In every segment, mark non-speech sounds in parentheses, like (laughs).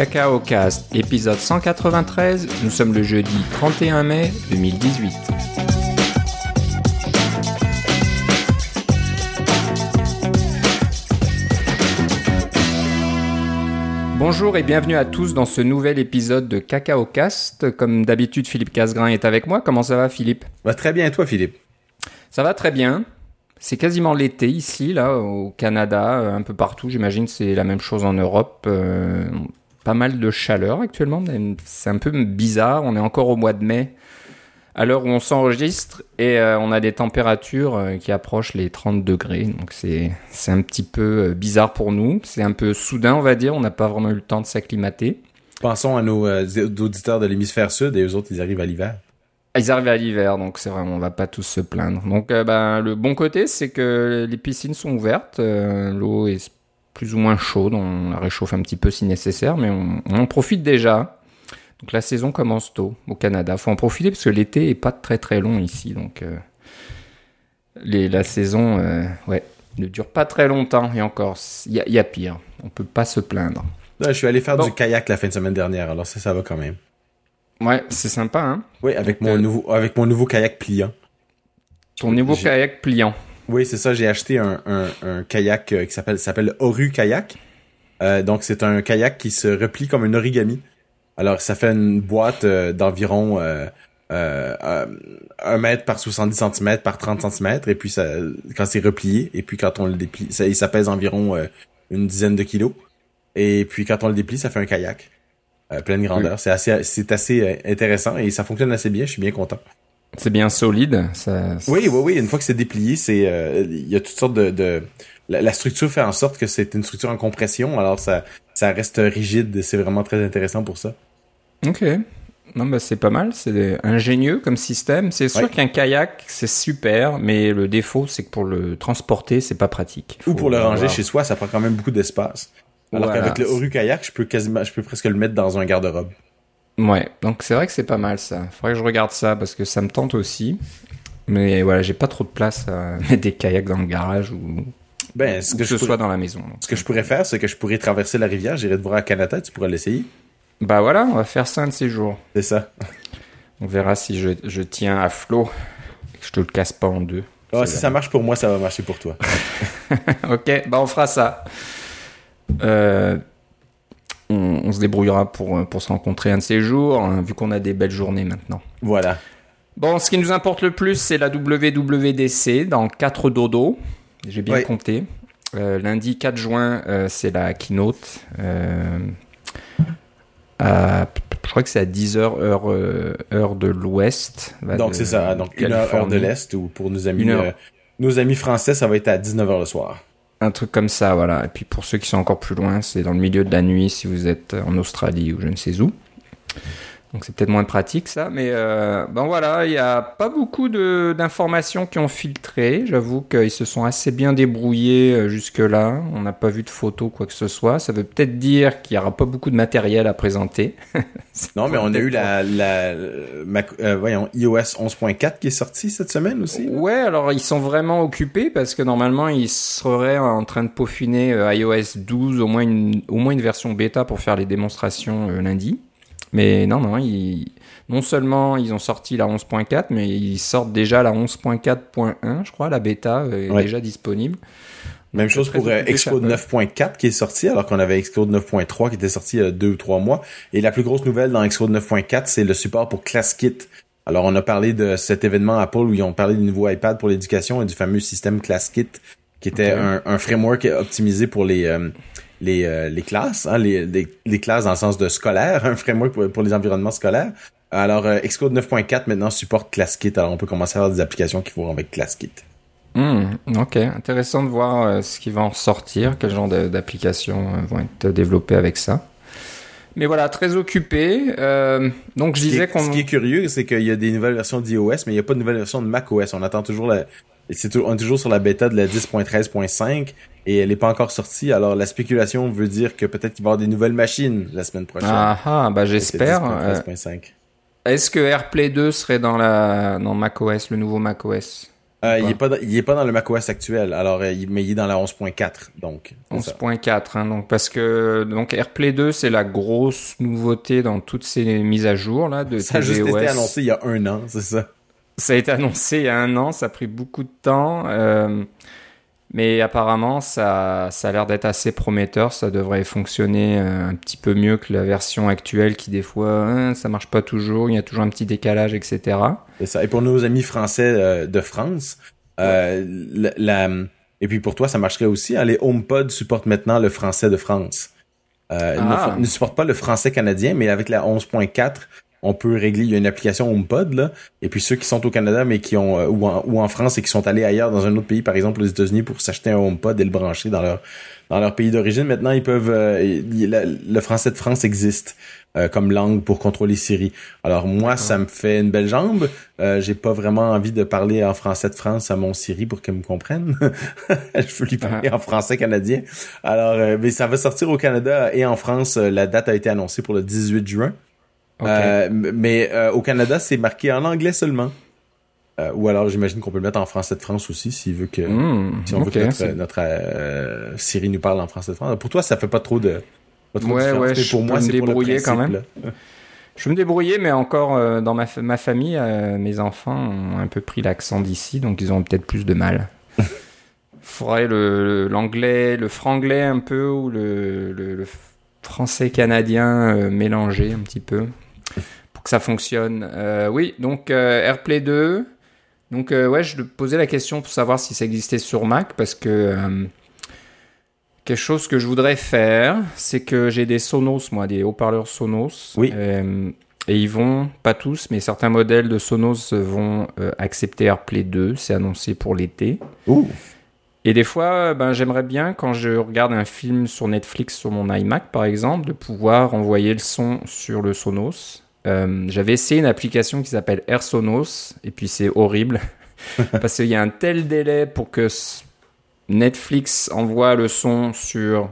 Cacao Cast, épisode 193. Nous sommes le jeudi 31 mai 2018. Bonjour et bienvenue à tous dans ce nouvel épisode de Cacao Cast. Comme d'habitude, Philippe Casgrain est avec moi. Comment ça va, Philippe? Va très bien, et toi, Philippe? Ça va très bien. C'est quasiment l'été ici, là, au Canada, un peu partout. J'imagine que c'est la même chose en Europe. Euh, pas mal de chaleur actuellement. C'est un peu bizarre. On est encore au mois de mai, à l'heure où on s'enregistre, et euh, on a des températures qui approchent les 30 degrés. Donc c'est un petit peu bizarre pour nous. C'est un peu soudain, on va dire. On n'a pas vraiment eu le temps de s'acclimater. Pensons à nos auditeurs de l'hémisphère sud et eux autres, ils arrivent à l'hiver. Ils arrivent à l'hiver, donc c'est vraiment, on va pas tous se plaindre. Donc, euh, ben, le bon côté, c'est que les piscines sont ouvertes, euh, l'eau est plus ou moins chaude, on la réchauffe un petit peu si nécessaire, mais on, en profite déjà. Donc la saison commence tôt au Canada. Faut en profiter parce que l'été est pas très très long ici, donc euh, les, la saison, ouais, ne dure pas très longtemps et encore, il y, a pire. On peut pas se plaindre. je suis allé faire du kayak la fin de semaine dernière, alors ça, ça va quand même. Ouais, c'est sympa, hein. Oui, avec mon, euh, nouveau, avec mon nouveau kayak pliant. Ton nouveau kayak pliant. Oui, c'est ça. J'ai acheté un, un, un kayak euh, qui s'appelle s'appelle Oru Kayak. Euh, donc, c'est un kayak qui se replie comme un origami. Alors, ça fait une boîte euh, d'environ euh, euh, 1 mètre par 70 cm par 30 cm. Et puis, ça, quand c'est replié, et puis quand on le déplie, ça, ça pèse environ une dizaine de kilos. Et puis, quand on le déplie, ça fait un kayak. Pleine grandeur. C'est assez, c'est assez intéressant et ça fonctionne assez bien. Je suis bien content. C'est bien solide. Ça... Oui, oui, oui. Une fois que c'est déplié, c'est, euh, il y a toutes sortes de, de... La, structure fait en sorte que c'est une structure en compression, alors ça, ça reste rigide. C'est vraiment très intéressant pour ça. Ok. Non, bah c'est pas mal. C'est ingénieux comme système. C'est sûr qu'un kayak, c'est super, mais le défaut, c'est que pour le transporter, c'est pas pratique. Ou pour le ranger chez soi, ça prend quand même beaucoup d'espace. Alors qu'avec le Oru Kayak, je peux quasiment, je peux presque le mettre dans un garde-robe. Ouais, donc c'est vrai que c'est pas mal ça. Faudrait que je regarde ça parce que ça me tente aussi. Mais voilà, j'ai pas trop de place à (laughs) mettre des kayaks dans le garage ou, ben, ce que, ce soit dans la maison. Ce que je pourrais faire, c'est que je pourrais traverser la rivière, j'irai te voir à Canada, tu pourrais l'essayer. Bah voilà, on va faire ça un de ces jours. C'est ça. On verra si je, je tiens à flot et que je te le casse pas en deux. Oh, si ça marche pour moi, ça va marcher pour toi. (laughs) ok, bah on fera ça. Euh, on, se débrouillera pour, pour se rencontrer un de ces jours, hein, vu qu'on a des belles journées maintenant. Voilà. Bon, ce qui nous importe le plus, c'est la WWDC dans 4 dodo. J'ai bien compté. Euh, lundi 4 juin, euh, c'est la keynote. À, je crois que c'est à 10h heure, heure de l'ouest. Donc c'est ça, donc une heure, de l'est, ou pour nos amis, nos amis français, ça va être à 19h le soir. Un truc comme ça, voilà. Et puis pour ceux qui sont encore plus loin, c'est dans le milieu de la nuit si vous êtes en Australie ou je ne sais où. Donc c'est peut-être moins pratique ça, mais euh, ben voilà, il n'y a pas beaucoup d'informations qui ont filtré. J'avoue qu'ils se sont assez bien débrouillés euh, jusque-là. On n'a pas vu de photos, quoi que ce soit. Ça veut peut-être dire qu'il n'y aura pas beaucoup de matériel à présenter. (laughs) non, mais on a eu la, la euh, voyons, iOS 11.4 qui est sorti cette semaine aussi. Ouais, alors ils sont vraiment occupés parce que normalement ils seraient en train de peaufiner iOS 12, au moins une, au moins une version bêta pour faire les démonstrations lundi. Mais non, non, non seulement ils ont sorti la 11.4, mais ils sortent déjà la 11.4.1, je crois, la bêta est déjà disponible. Même chose pour euh, Xcode 9.4 qui est sorti, alors qu'on avait Xcode 9.3 qui était sorti il y a deux ou trois mois. Et la plus grosse nouvelle dans Xcode 9.4, c'est le support pour ClassKit. Alors, on a parlé de cet événement Apple où ils ont parlé du nouveau iPad pour l'éducation et du fameux système ClassKit, qui était un, un, framework optimisé pour les, euh, les, euh, les classes, hein, les, les, classes dans le sens de scolaire, un framework pour, pour les environnements scolaires. Alors, euh, Xcode 9.4 maintenant supporte ClassKit, alors on peut commencer à avoir des applications qui vont avec ClassKit. Hmm, ok, intéressant de voir euh, ce qui va en sortir, quel genre d'applications vont être développées avec ça. Mais voilà, très occupé. donc je disais qu'on. Ce qui est curieux, c'est qu'il y a des nouvelles versions d'iOS, mais il n'y a pas de nouvelles versions de macOS. On attend toujours la. C'est on est toujours sur la bêta de la 10.13.5 et elle n'est pas encore sortie. Alors la spéculation veut dire que peut-être qu'il va y avoir des nouvelles machines la semaine prochaine. Ah ah, bah j'espère. Est-ce que AirPlay 2 serait dans la dans macOS, le nouveau macOS? Euh, il est pas? il est pas dans le macOS actuel. Alors euh, mais il est dans la 11.4 donc. 11.4 hein, donc parce que donc AirPlay 2 c'est la grosse nouveauté dans toutes ces mises à jour là de Ça a juste été annoncé il y a un an, c'est ça. Ça a été annoncé il y a un an, ça a pris beaucoup de temps. Euh, mais apparemment, ça, ça a l'air d'être assez prometteur. Ça devrait fonctionner euh, un petit peu mieux que la version actuelle qui, des fois, hein, ça marche pas toujours. Il y a toujours un petit décalage, etc. Et, ça. Et pour nos amis français euh, de France, euh, la, et puis pour toi, ça marcherait aussi. Hein, les HomePod supportent maintenant le français de France. Euh, ah. ne, ne supportent pas le français canadien, mais avec la 11.4, on peut régler. Il y a une application HomePod là, et puis ceux qui sont au Canada mais qui ont euh, ou, en, ou en France et qui sont allés ailleurs dans un autre pays, par exemple aux États-Unis, pour s'acheter un HomePod et le brancher dans leur dans leur pays d'origine. Maintenant, ils peuvent. Euh, le français de France existe euh, comme langue pour contrôler Siri. Alors moi, ça me fait une belle jambe. J'ai pas vraiment envie de parler en français de France à mon Siri pour qu'elle me comprenne. (laughs) Je veux lui parler en français canadien. Alors, mais ça va sortir au Canada et en France. La date a été annoncée pour le 18 juin. Euh, mais euh, au Canada, c'est marqué en anglais seulement. Euh, ou alors, j'imagine qu'on peut le mettre en français de France aussi, s'il veut que, hmm, si on veut que notre, Siri nous parle en français de France. Pour toi, ça fait pas trop de, pas trop ouais, ouais, pour moi, c'est me débrouiller quand même. Je vais me débrouiller, mais encore dans ma, ma famille, mes enfants ont un peu pris l'accent d'ici, donc ils ont peut-être plus de mal. (laughs) Faudrait l'anglais, le, le franglais un peu, ou le, le français canadien mélangé un petit peu pour que ça fonctionne. Euh, oui, donc euh, AirPlay 2. Donc euh, ouais, je posais la question pour savoir si ça existait sur Mac parce que quelque chose que je voudrais faire, c'est que j'ai des Sonos, moi, des haut-parleurs Sonos. Oui. et ils vont, pas tous, mais certains modèles de Sonos vont accepter AirPlay 2. C'est annoncé pour l'été. Et des fois, ben, j'aimerais bien, quand je regarde un film sur Netflix sur mon iMac, par exemple, de pouvoir envoyer le son sur le Sonos. Euh, j'avais essayé une application qui s'appelle AirSonos, et puis c'est horrible, (laughs) parce qu'il y a un tel délai pour que Netflix envoie le son sur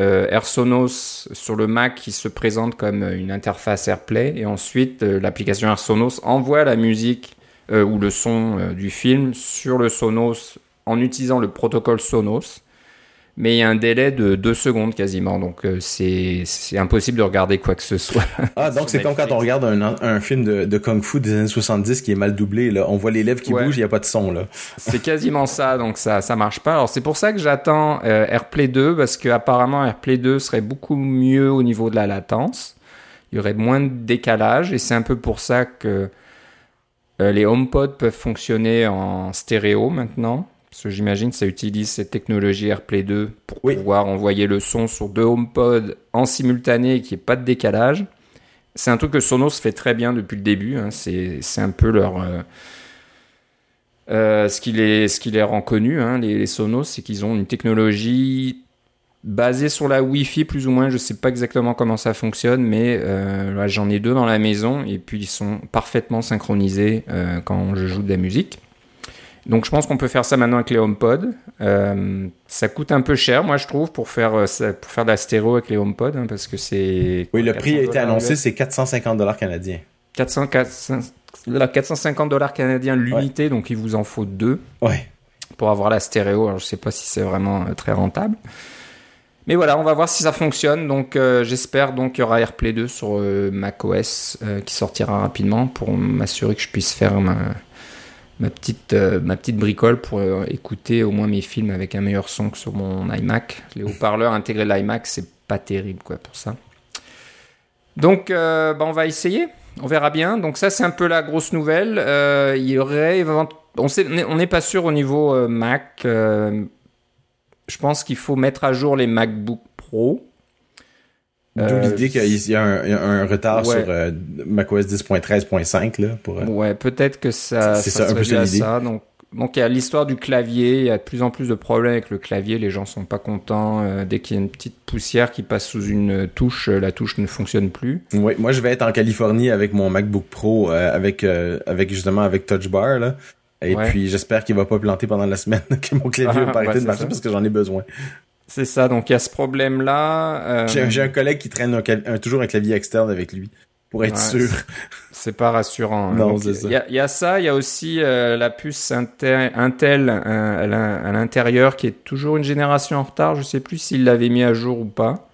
euh, AirSonos sur le Mac qui se présente comme une interface AirPlay, et ensuite euh, l'application AirSonos envoie la musique ou le son du film sur le Sonos en utilisant le protocole Sonos mais il y a un délai de deux secondes quasiment, donc euh, c'est impossible de regarder quoi que ce soit. (laughs) Ah, donc c'est comme quand on regarde un, un film de, de, Kung Fu des années 70 qui est mal doublé, là. on voit les lèvres qui bougent, il n'y a pas de son. là. (laughs) c'est quasiment ça, donc ça ça marche pas. Alors c'est pour ça que j'attends euh, AirPlay 2, parce que apparemment AirPlay 2 serait beaucoup mieux au niveau de la latence, il y aurait moins de décalage, et c'est un peu pour ça que euh, les HomePod peuvent fonctionner en stéréo maintenant. Parce que j'imagine que ça utilise cette technologie AirPlay 2 pour pouvoir envoyer le son sur deux HomePod en simultané et qu'il n'y ait pas de décalage. C'est un truc que Sonos fait très bien depuis le début. Hein. C'est un peu leur. Euh, euh, ce, qui les, ce qui les rend connus, hein, les, Sonos, c'est qu'ils ont une technologie basée sur la Wi-Fi plus ou moins. Je ne sais pas exactement comment ça fonctionne, mais euh, j'en ai deux dans la maison et puis ils sont parfaitement synchronisés quand je joue de la musique. Donc je pense qu'on peut faire ça maintenant avec les HomePod. Euh, ça coûte un peu cher, moi je trouve, pour faire euh, pour faire de la stéréo avec les HomePod, hein, parce que c'est. Oui, le prix a été annoncé, c'est 450 dollars canadiens. 400, 450 dollars canadiens l'unité, donc il vous en faut deux. Ouais. Pour avoir la stéréo, alors je sais pas si c'est vraiment euh, très rentable. Mais voilà, on va voir si ça fonctionne. Donc j'espère donc qu'il y aura AirPlay 2 sur macOS qui sortira rapidement pour m'assurer que je puisse faire ma, ma petite, euh, ma petite bricole pour euh, écouter au moins mes films avec un meilleur son que sur mon iMac. Les haut-parleurs intégrés de l'iMac, c'est pas terrible quoi pour ça. Donc, euh, bah, on va essayer. On verra bien. Donc ça, c'est un peu la grosse nouvelle. on n'est pas sûr au niveau Mac. je pense qu'il faut mettre à jour les MacBook Pro. D'où euh, l'idée qu'il y, a un, retard sur euh, macOS 10.13.5 là pour. Euh, ouais, peut-être que ça. C'est ça, un peu ça. Donc, donc il y a l'histoire du clavier. Il y a de plus en plus de problèmes avec le clavier. Les gens sont pas contents. dès qu'il y a une petite poussière qui passe sous une touche, la touche ne fonctionne plus. Oui, moi je vais être en Californie avec mon MacBook Pro avec avec justement avec Touch Bar là. Et puis j'espère qu'il va pas planter pendant la semaine (laughs) que mon clavier va pas arrêter de marcher parce que j'en ai besoin. C'est ça, donc il y a ce problème-là. Euh, j'ai un collègue qui traîne un, toujours un clavier externe avec lui. pour être sûr. C'est pas rassurant. Hein. Non, c'est ça. Il y, a ça, il y a aussi euh, la puce Intel, Intel à l'intérieur qui est toujours une génération en retard. Je sais plus s'il l'avait mis à jour ou pas.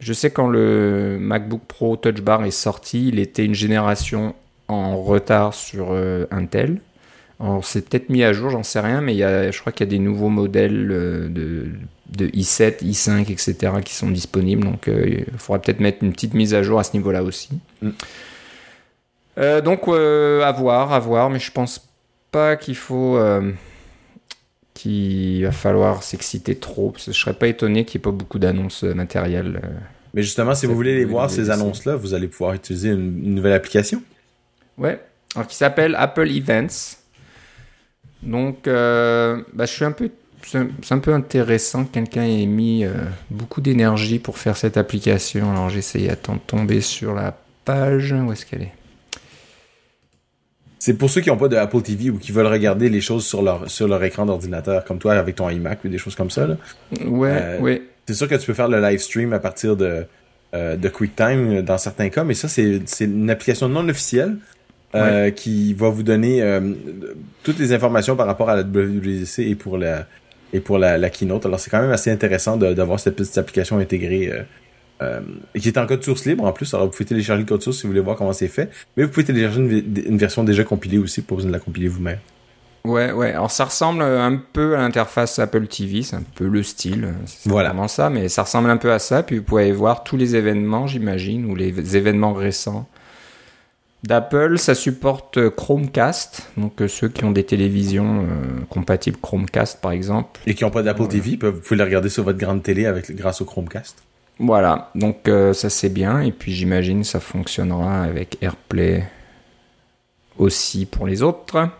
Je sais quand le MacBook Pro Touch Bar est sorti, il était une génération en retard sur euh, Intel. Alors c'est peut-être mis à jour, j'en sais rien, mais il y a, je crois qu'il y a des nouveaux modèles euh, de, de, i7, i5, etc. qui sont disponibles. Donc euh, il faudra peut-être mettre une petite mise à jour à ce niveau-là aussi. Mm. donc à voir, à voir, mais je pense pas qu'il faut qu'il va falloir s'exciter trop. Parce que je serais pas étonné qu'il n'y ait pas beaucoup d'annonces matérielles. Mais justement, si vous voulez les voir, ces annonces-là, vous allez pouvoir utiliser une, nouvelle application. Ouais, alors qui s'appelle Apple Events. Donc, euh, bah, je suis un peu, c'est un peu intéressant que quelqu'un ait mis euh, beaucoup d'énergie pour faire cette application. Alors, j'essaye de tomber sur la page. Où est-ce qu'elle est? C'est pour ceux qui n'ont pas de Apple TV ou qui veulent regarder les choses sur leur, sur leur écran d'ordinateur, comme toi avec ton iMac ou des choses comme ça. Là. Ouais, euh, ouais. C'est sûr que tu peux faire le live stream à partir de, de QuickTime dans certains cas, mais ça, c'est une application non officielle. Euh, qui va vous donner euh, toutes les informations par rapport à la WWDC et pour la et pour la, keynote. Alors c'est quand même assez intéressant d'avoir cette petite application intégrée euh, qui est en code source libre en plus. Alors vous pouvez télécharger le code source si vous voulez voir comment c'est fait, mais vous pouvez télécharger une, version déjà compilée aussi pour besoin de la compiler vous-même. Ouais, ouais. Alors ça ressemble un peu à l'interface Apple TV, c'est un peu le style. C'est voilà. vraiment ça, mais ça ressemble un peu à ça. Puis vous pouvez voir tous les événements, j'imagine, ou les événements récents D'Apple, ça supporte Chromecast, donc euh, ceux qui ont des télévisions euh, compatibles Chromecast par exemple. Et qui n'ont pas d'Apple TV, vous pouvez les regarder sur votre grande télé avec, grâce au Chromecast. Voilà, donc euh, ça c'est bien, et puis j'imagine ça fonctionnera avec AirPlay aussi pour les autres.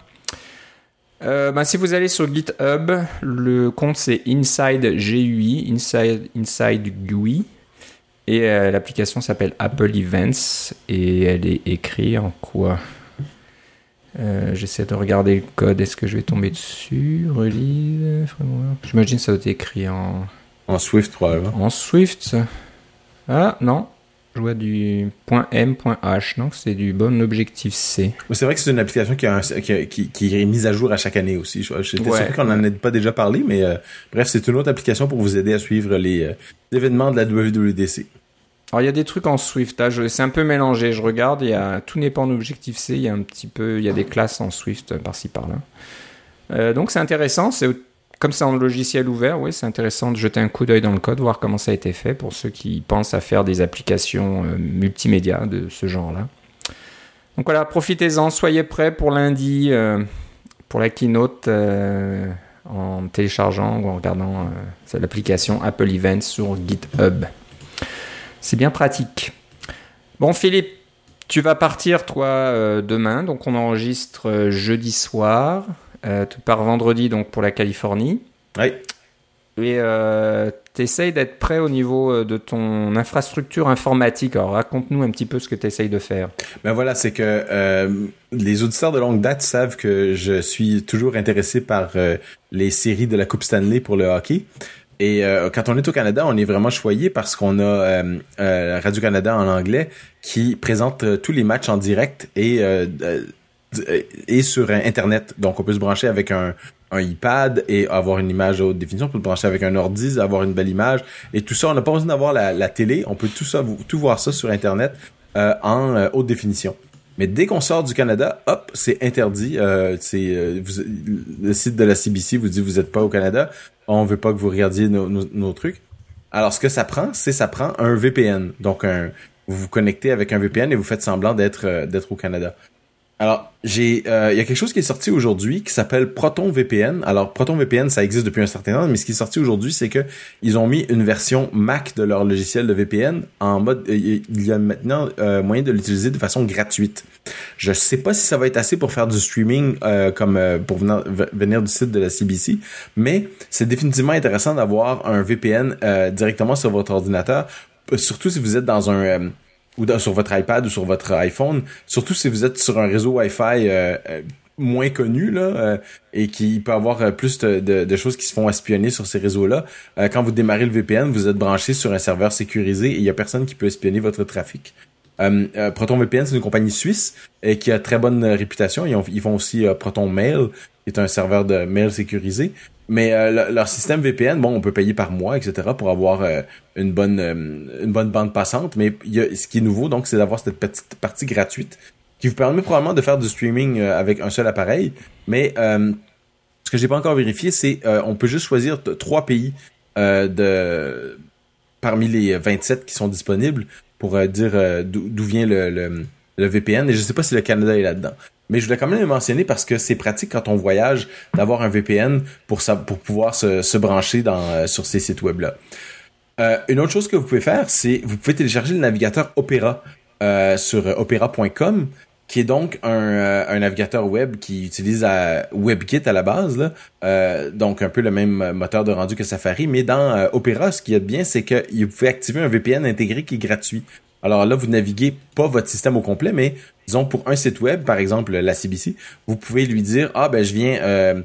Ben, si vous allez sur GitHub, le compte c'est Inside GUI, Inside, Inside GUI. Et euh, l'application s'appelle Apple Events et elle est écrite en quoi? Euh, J'essaie de regarder le code. Est-ce que je vais tomber dessus? Release J'imagine que ça doit être écrit en. En Swift, probablement. En Swift Ah, non. Je vois du .m, .h, donc c'est du bon objectif C. C'est vrai que c'est une application qui, est mise à jour à chaque année aussi. J'étais sûr qu'on n'en ait pas déjà parlé, mais euh, bref, c'est une autre application pour vous aider à suivre les, euh, événements de la WWDC. Alors il y a des trucs en Swift, hein, c'est un peu mélangé. Je regarde, il y a, tout n'est pas en objectif C, il y a un petit peu, il y a des classes en Swift euh, par-ci par-là. donc c'est intéressant, c'est comme c'est en logiciel ouvert, oui, c'est intéressant de jeter un coup d'œil dans le code, voir comment ça a été fait pour ceux qui pensent à faire des applications euh, multimédia de ce genre-là. Donc voilà, profitez-en, soyez prêts pour lundi, euh, pour la keynote, euh, en téléchargeant ou en regardant l'application Apple Events sur GitHub. C'est bien pratique. Bon, Philippe, tu vas partir, toi, demain, donc on enregistre jeudi soir. Euh, tu pars vendredi donc pour la Californie. Oui. Et euh, tu essayes d'être prêt au niveau euh, de ton infrastructure informatique. Alors raconte-nous un petit peu ce que tu essayes de faire. Ben voilà, c'est que les auditeurs de longue date savent que je suis toujours intéressé par les séries de la Coupe Stanley pour le hockey. Et quand on est au Canada, on est vraiment choyé parce qu'on a Radio-Canada en anglais qui présente tous les matchs en direct et et sur Internet. Donc, on peut se brancher avec un, un iPad et avoir une image à haute définition. On peut se brancher avec un ordi, avoir une belle image. Et tout ça, on n'a pas besoin d'avoir la, la, télé. On peut tout ça, tout voir ça sur Internet euh, en euh, haute définition. Mais dès qu'on sort du Canada, hop, c'est interdit. Euh, c'est euh, le site de la CBC vous dit vous n'êtes pas au Canada. On veut pas que vous regardiez nos, nos, nos trucs. Alors, ce que ça prend, c'est ça prend un VPN. Donc, un, vous vous connectez avec un VPN et vous faites semblant d'être d'être au Canada. Alors, j'ai, euh, il y a quelque chose qui est sorti aujourd'hui qui s'appelle Proton VPN. Alors, Proton VPN, ça existe depuis un certain temps, mais ce qui est sorti aujourd'hui, c'est que ils ont mis une version Mac de leur logiciel de VPN en mode, euh, il y a maintenant euh, moyen de l'utiliser de façon gratuite. Je sais pas si ça va être assez pour faire du streaming comme pour venir, venir du site de la CBC, mais c'est définitivement intéressant d'avoir un VPN directement sur votre ordinateur, surtout si vous êtes dans un ou sur votre iPad ou sur votre iPhone, surtout si vous êtes sur un réseau Wi-Fi euh, euh, moins connu là euh, et qui peut avoir plus de, choses qui se font espionner sur ces réseaux-là. quand vous démarrez le VPN, vous êtes branché sur un serveur sécurisé et il y a personne qui peut espionner votre trafic. Euh, ProtonVPN, c'est une compagnie suisse et qui a très bonne réputation. Ils, ils font aussi Proton Mail, qui est un serveur de mail sécurisé. Mais leur système VPN, bon, on peut payer par mois, etc., pour avoir une bonne une bonne bande passante. Mais y a, ce qui est nouveau, donc, c'est d'avoir cette petite partie gratuite qui vous permet probablement de faire du streaming avec un seul appareil. Mais ce que j'ai pas encore vérifié, c'est on peut juste choisir trois pays de parmi les 27 qui sont disponibles pour euh, dire euh, d'où vient le, le, VPN. Et je sais pas si le Canada est là-dedans. Mais je voulais quand même le mentionner parce que c'est pratique quand on voyage d'avoir un VPN pour, pouvoir se, brancher euh, sur ces sites web-là. une autre chose que vous pouvez faire, c'est vous pouvez télécharger le navigateur Opera sur opera.com qui est donc un, euh, navigateur web qui utilise WebKit à la base, euh, donc un peu le même moteur de rendu que Safari, mais dans euh, Opera, ce qui est bien, c'est que vous pouvez activer un VPN intégré qui est gratuit. Alors là, vous naviguez pas votre système au complet, mais disons pour un site web, par exemple la CBC, vous pouvez lui dire ah ben je viens euh,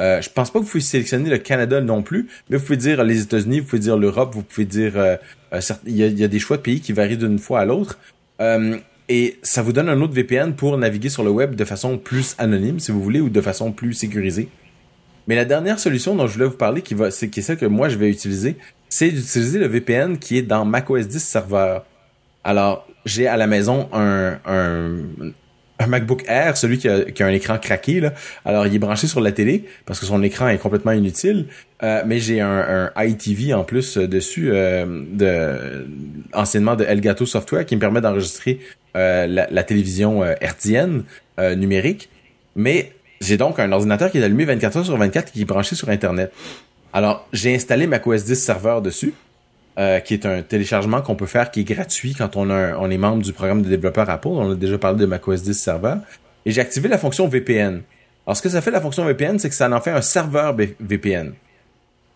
euh, je pense pas que vous pouvez sélectionner le Canada non plus, mais vous pouvez dire les États-Unis, vous pouvez dire l'Europe, vous pouvez dire il y, a, il y, a, des choix de pays qui varient d'une fois à l'autre. Euh, et ça vous donne un autre VPN pour naviguer sur le web de façon plus anonyme, si vous voulez, ou de façon plus sécurisée. Mais la dernière solution dont je voulais vous parler, qui, c'est, qui est celle que moi je vais utiliser, c'est d'utiliser le VPN qui est dans macOS 10 serveur. Alors, j'ai à la maison un, un, MacBook Air, celui qui a, qui a, un écran craqué. Alors, il est branché sur la télé parce que son écran est complètement inutile. Euh, mais j'ai un, iTV en plus euh, dessus, euh, de, anciennement de Elgato Software, qui me permet d'enregistrer euh, la, télévision hertzienne numérique. Mais j'ai donc un ordinateur qui est allumé 24 heures sur 24 qui est branché sur Internet. Alors, j'ai installé macOS 10 serveur dessus. Euh, qui est un téléchargement qu'on peut faire qui est gratuit quand on, est membre du programme de développeur Apple. On a déjà parlé de macOS 10 serveur. Et j'ai activé la fonction VPN. Alors, ce que ça fait, la fonction VPN, c'est que ça en fait un serveur VPN.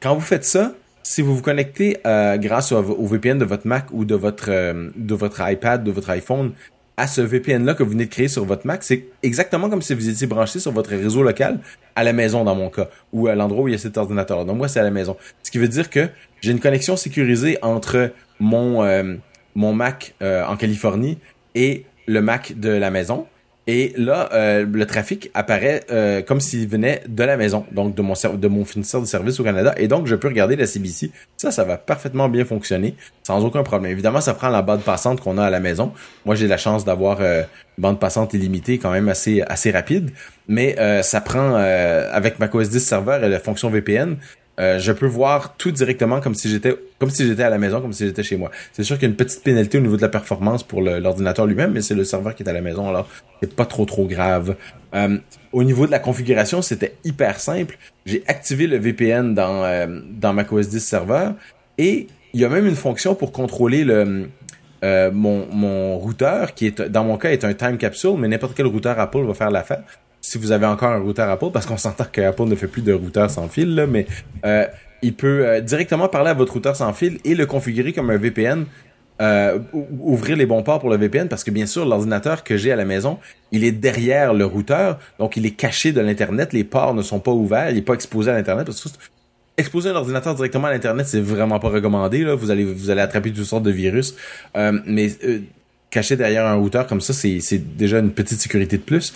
Quand vous faites ça, si vous vous connectez euh, grâce au, VPN de votre Mac ou de votre, euh, de votre iPad, de votre iPhone à ce VPN-là que vous venez de créer sur votre Mac, c'est exactement comme si vous étiez branché sur votre réseau local à la maison dans mon cas, ou à l'endroit où il y a cet ordinateur. Donc moi, c'est à la maison. Ce qui veut dire que j'ai une connexion sécurisée entre mon, euh, mon Mac euh, en Californie et le Mac de la maison. Et là, euh, le trafic apparaît euh, comme s'il venait de la maison, donc de mon de mon fournisseur de service au Canada. Et donc, je peux regarder la CBC. Ça, ça va parfaitement bien fonctionner, sans aucun problème. Évidemment, ça prend la bande passante qu'on a à la maison. Moi, j'ai la chance d'avoir euh, une bande passante illimitée, quand même assez assez rapide. Mais ça prend, avec macOS 10 serveur et la fonction VPN, euh, je peux voir tout directement comme si j'étais comme si j'étais à la maison, comme si j'étais chez moi. C'est sûr qu'il y a une petite pénalité au niveau de la performance pour l'ordinateur lui-même, mais c'est le serveur qui est à la maison, alors c'est pas trop trop grave. Euh, au niveau de la configuration, c'était hyper simple. J'ai activé le VPN dans euh, dans macOS 10 serveur et il y a même une fonction pour contrôler le euh, mon, mon routeur qui est dans mon cas est un time capsule, mais n'importe quel routeur Apple va faire l'affaire si vous avez encore un routeur Apple, parce qu'on s'entend que Apple ne fait plus de routeur sans fil, là, mais euh, il peut euh, directement parler à votre routeur sans fil et le configurer comme un VPN. Euh, ouvrir les bons ports pour le VPN parce que bien sûr l'ordinateur que j'ai à la maison il est derrière le routeur donc il est caché de l'internet les ports ne sont pas ouverts il est pas exposé à l'internet parce que exposer un ordinateur directement à l'internet c'est vraiment pas recommandé là vous allez vous allez attraper toutes sortes de virus euh, mais euh, caché derrière un routeur comme ça, c'est déjà une petite sécurité de plus.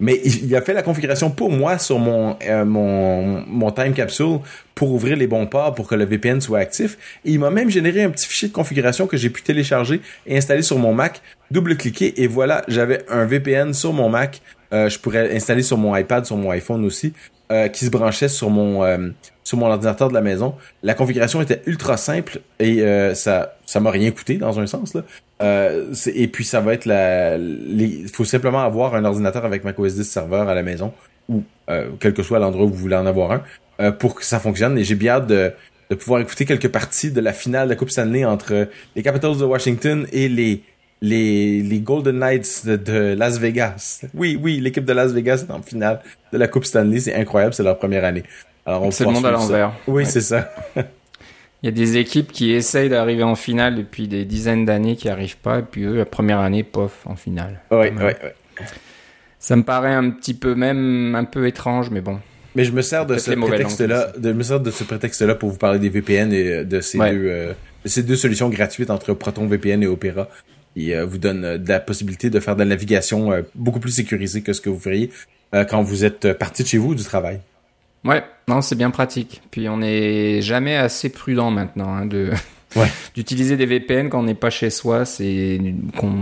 Mais il, a fait la configuration pour moi sur mon, euh, mon time capsule pour ouvrir les bons ports pour que le VPN soit actif. Et il m'a même généré un petit fichier de configuration que j'ai pu télécharger et installer sur mon Mac, double-cliquer et voilà, j'avais un VPN sur mon Mac. Euh, je pourrais installer sur mon iPad, sur mon iPhone aussi, euh, qui se branchait sur mon sur mon ordinateur de la maison. La configuration était ultra simple et ça ça m'a rien coûté dans un sens là. Euh, et puis ça va être la. Il faut simplement avoir un ordinateur avec macOS 10 serveur à la maison ou euh, quel que soit l'endroit où vous voulez en avoir un euh, pour que ça fonctionne. Et j'ai bien hâte de, de pouvoir écouter quelques parties de la finale de la Coupe Stanley entre les Capitals de Washington et les les, les Golden Knights de, Las Vegas. Oui, oui, l'équipe de Las Vegas est en finale de la Coupe Stanley. C'est incroyable, c'est leur première année. Alors c'est le monde à l'envers. Oui, c'est ça. Il y a des équipes qui essayent d'arriver en finale depuis des dizaines d'années qui arrivent pas, et puis eux, la première année, pof, en finale. Oui, oui, oui. Ça me paraît un petit peu même un peu étrange, mais bon. Mais je me sers de ce prétexte-là, de me sers de ce prétexte-là pour vous parler des VPN et de ces deux, euh, ces deux solutions gratuites entre Proton VPN et Opera. il vous donne de la possibilité de faire de la navigation beaucoup plus sécurisée que ce que vous feriez quand vous êtes parti de chez vous du travail. Ouais, non, c'est bien pratique. Puis on n'est jamais assez prudent maintenant hein, de (laughs) ouais. d'utiliser des VPN quand on n'est pas chez soi. C'est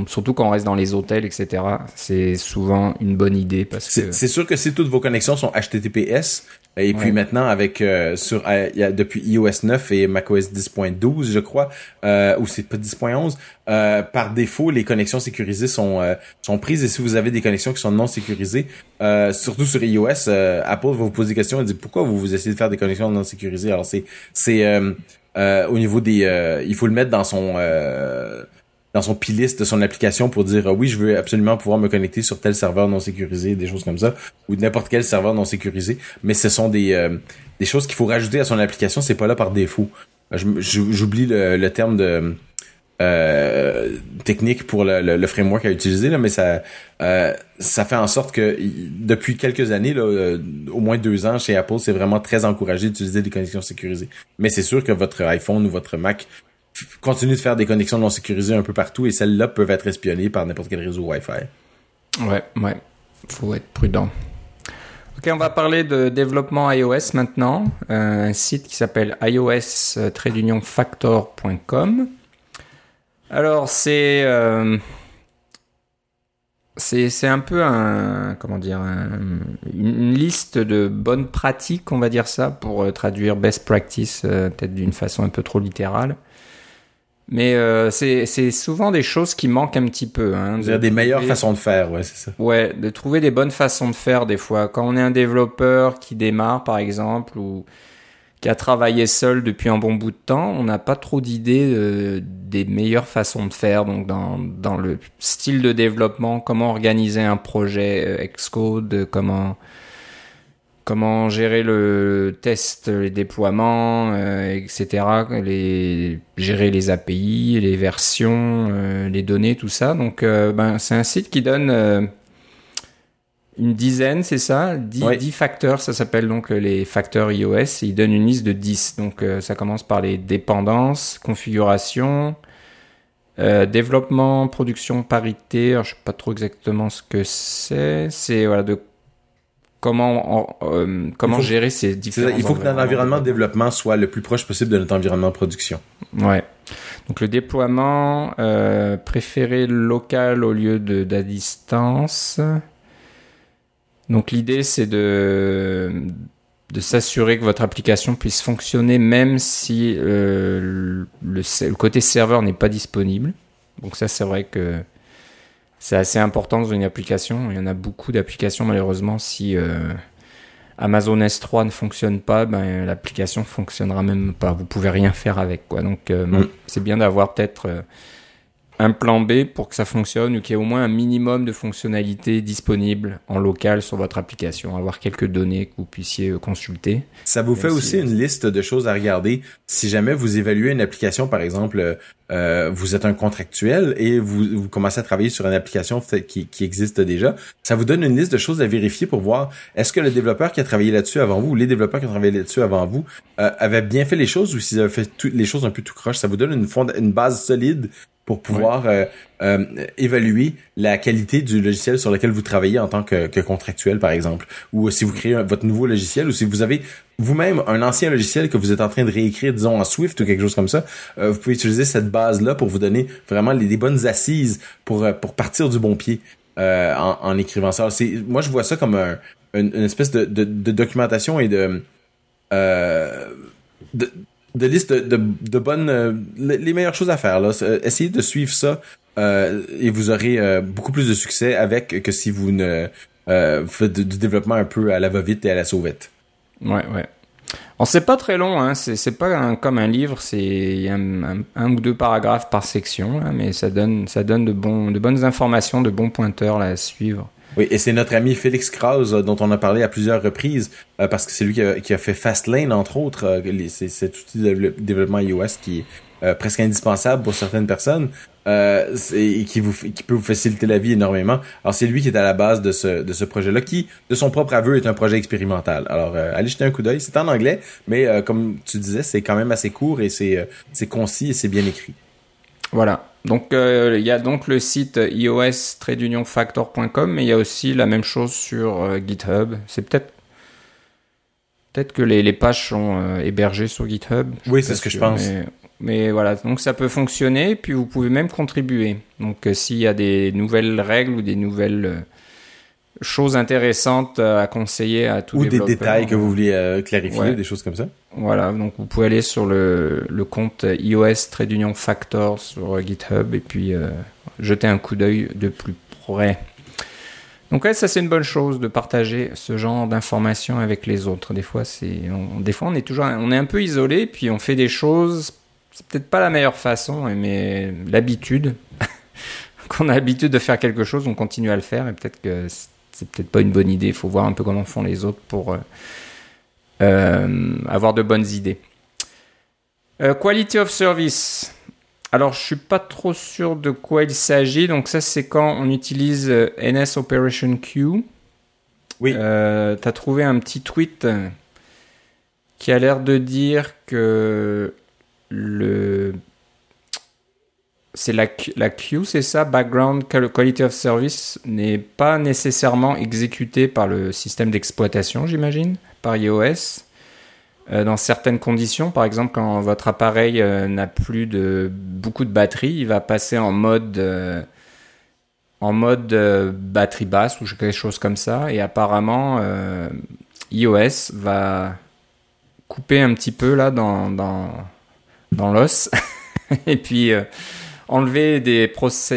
surtout quand on reste dans les hôtels, etc. C'est souvent une bonne idée parce que c'est sûr que si toutes vos connexions sont HTTPS, et puis maintenant, avec euh, sur euh, y a, depuis iOS 9 et macOS 10.12, je crois, euh, ou c'est pas 10.11, euh, par défaut, les connexions sécurisées sont sont prises. Et si vous avez des connexions qui sont non sécurisées, surtout sur iOS, Apple va vous poser des questions et dit pourquoi vous, vous essayez de faire des connexions non sécurisées? Alors c'est c'est au niveau des, il faut le mettre dans son dans son piliste de son application pour dire oui, je veux absolument pouvoir me connecter sur tel serveur non sécurisé, des choses comme ça, ou n'importe quel serveur non sécurisé. Mais ce sont des, euh, des choses qu'il faut rajouter à son application, c'est pas là par défaut. J'oublie le, le, terme de euh, technique pour le, le, framework à utiliser, là, mais ça, euh, ça fait en sorte que depuis quelques années, là, au moins deux ans chez Apple, c'est vraiment très encouragé d'utiliser des connexions sécurisées. Mais c'est sûr que votre iPhone ou votre Mac continue de faire des connexions non sécurisées un peu partout et celles-là peuvent être espionnées par n'importe quel réseau Wi-Fi. Ouais, ouais. Faut être prudent. Ok, on va parler de développement iOS maintenant. Euh, un site qui s'appelle ios-factor.com. Alors, c'est. Euh, c'est un peu un comment dire une liste de bonnes pratiques on va dire ça pour euh, traduire best practice peut-être d'une façon un peu trop littérale mais euh, c'est souvent des choses qui manquent un petit peu. Hein, de des meilleures façons de faire, ouais, c'est ça. Ouais, de trouver des bonnes façons de faire des fois. Quand on est un développeur qui démarre, par exemple, ou qui a travaillé seul depuis un bon bout de temps, on n'a pas trop d'idées euh, des meilleures façons de faire. Donc dans, dans le style de développement, comment organiser un projet euh, Xcode, comment comment gérer le test, les déploiements, euh, etc. Les, gérer les API, les versions, euh, les données, tout ça. Donc, euh, ben, c'est un site qui donne une dizaine, c'est ça? 10, facteurs, ça s'appelle donc les facteurs iOS. il donne une liste de 10. Donc, ça commence par les dépendances, configuration, développement, production, parité. Alors, je sais pas trop exactement ce que c'est. C'est voilà, de comment euh, comment gérer ces différents il faut que notre environnement de développement soit le plus proche possible de notre environnement de production. Ouais. Donc le déploiement euh, préféré local au lieu de d'à distance. Donc l'idée c'est de de s'assurer que votre application puisse fonctionner même si euh, le, le côté serveur n'est pas disponible. Donc ça c'est vrai que c'est assez important dans une application. Il y en a beaucoup d'applications malheureusement. Si euh, Amazon S3 ne fonctionne pas, ben, l'application fonctionnera même pas. Vous pouvez rien faire avec quoi. Donc euh, mm. c'est bien d'avoir peut-être euh, un plan B pour que ça fonctionne ou qu'il y ait au moins un minimum de fonctionnalités disponibles en local sur votre application, avoir quelques données que vous puissiez consulter. Ça vous fait aussi une liste de choses à regarder si jamais vous évaluez une application, par exemple, euh, vous êtes un contractuel et vous, vous, commencez à travailler sur une application qui, qui, existe déjà, ça vous donne une liste de choses à vérifier pour voir est-ce que le développeur qui a travaillé là-dessus avant vous ou les développeurs qui ont travaillé là-dessus avant vous euh, avaient bien fait les choses ou s'ils avaient fait toutes les choses un peu tout croche. Ça vous donne une, une base solide pour pouvoir euh, euh, évaluer la qualité du logiciel sur lequel vous travaillez en tant que, que contractuel, par exemple. Ou si vous créez votre nouveau logiciel, ou si vous avez vous-même un ancien logiciel que vous êtes en train de réécrire, disons en Swift ou quelque chose comme ça, euh, vous pouvez utiliser cette base-là pour vous donner vraiment les, bonnes assises pour, pour partir du bon pied. en, en, écrivant ça. C'est, moi, je vois ça comme un, une, espèce de, de, de, documentation et de, de de liste de, de, bonnes euh, les meilleures choses à faire là. Euh, essayez de suivre ça euh, et vous aurez beaucoup plus de succès avec que si vous ne faites du développement un peu à la va-vite et à la sauvette. Ouais ouais. On c'est pas très long hein. C'est pas comme un livre c'est un, un, ou deux paragraphes par section mais ça donne ça donne de bons de bonnes informations de bons pointeurs à suivre oui, et c'est notre ami Félix Krause euh, dont on a parlé à plusieurs reprises euh, parce que c'est lui qui a, qui a, fait Fastlane entre autres. Euh, c'est cet outil de développement iOS qui est presque indispensable pour certaines personnes et qui vous qui peut vous faciliter la vie énormément. Alors c'est lui qui est à la base de ce de projet-là qui, de son propre aveu, est un projet expérimental. Alors allez jeter un coup d'œil. C'est en anglais, mais comme tu disais, c'est quand même assez court et c'est concis et c'est bien écrit. Voilà. Donc il y a donc le site ios-factor.com, mais il y a aussi la même chose sur GitHub. C'est peut-être peut-être que les, pages sont hébergées sur GitHub. Oui, c'est ce que je pense. Mais voilà, donc ça peut fonctionner, puis vous pouvez même contribuer. Donc euh, s'il y a des nouvelles règles ou des nouvelles euh, choses intéressantes à conseiller à tous Ou des détails que vous voulez euh, clarifier, des choses comme ça. Voilà, donc vous pouvez aller sur le, le compte iOS Trade Union Factor sur GitHub et puis jeter un coup d'œil de plus près. Donc ouais, ça c'est une bonne chose de partager ce genre d'informations avec les autres. Des fois, c'est, des fois on est toujours, on est un peu isolé, puis on fait des choses c'est peut-être pas la meilleure façon, mais l'habitude, (laughs) qu'on a l'habitude de faire quelque chose, on continue à le faire, et peut-être que c'est peut-être pas une bonne idée. Il faut voir un peu comment font les autres pour euh, euh, avoir de bonnes idées. Euh, quality of service. Alors, je suis pas trop sûr de quoi il s'agit. Donc, ça, c'est quand on utilise NS Operation Queue. Oui. tu as trouvé un petit tweet qui a l'air de dire que le c'est la, la queue, c'est ça, background quality of service n'est pas nécessairement exécuté par le système d'exploitation, j'imagine, par iOS. Euh, dans certaines conditions, par exemple, quand votre appareil euh, n'a plus de beaucoup de batterie, il va passer en mode euh, en mode batterie basse ou quelque chose comme ça. Et apparemment, iOS va couper un petit peu là dans, dans dans l'os. (laughs) et puis enlever des,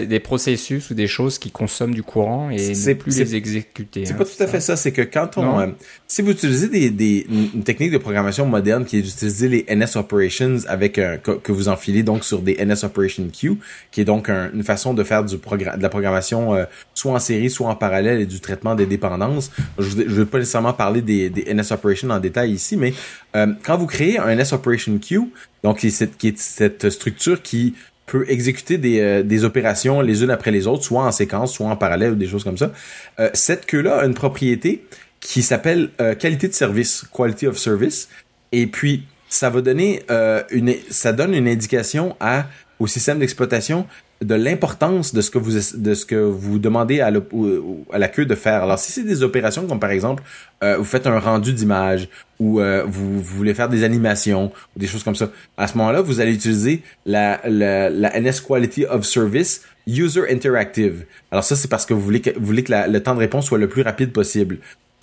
des processus ou des choses qui consomment du courant et ne plus les exécuter. C'est pas hein, tout à fait ça. C'est que quand on, euh, si vous utilisez des, des une technique de programmation moderne qui est d'utiliser les NS operations avec un, que, vous enfilez donc sur des NS operation queue, qui est donc une façon de faire du de la programmation euh, soit en série, soit en parallèle et du traitement des dépendances. Je ne veux pas nécessairement parler des, des NS operations en détail ici, mais euh, quand vous créez un NS operation queue, donc qui est cette, qui est cette structure qui peut exécuter des, euh, des, opérations les unes après les autres, soit en séquence, soit en parallèle ou des choses comme ça. Euh, cette queue-là a une propriété qui s'appelle euh, qualité de service, quality of service, et puis ça va donner une, ça donne une indication à au système d'exploitation de l'importance de ce que vous de ce que vous demandez à, la queue de faire. Alors si c'est des opérations comme par exemple euh, vous faites un rendu d'image ou euh, vous, voulez faire des animations ou des choses comme ça, à ce moment-là vous allez utiliser la, la, NS Quality of Service User Interactive. Alors ça c'est parce que vous voulez que vous voulez que le temps de réponse soit le plus rapide possible.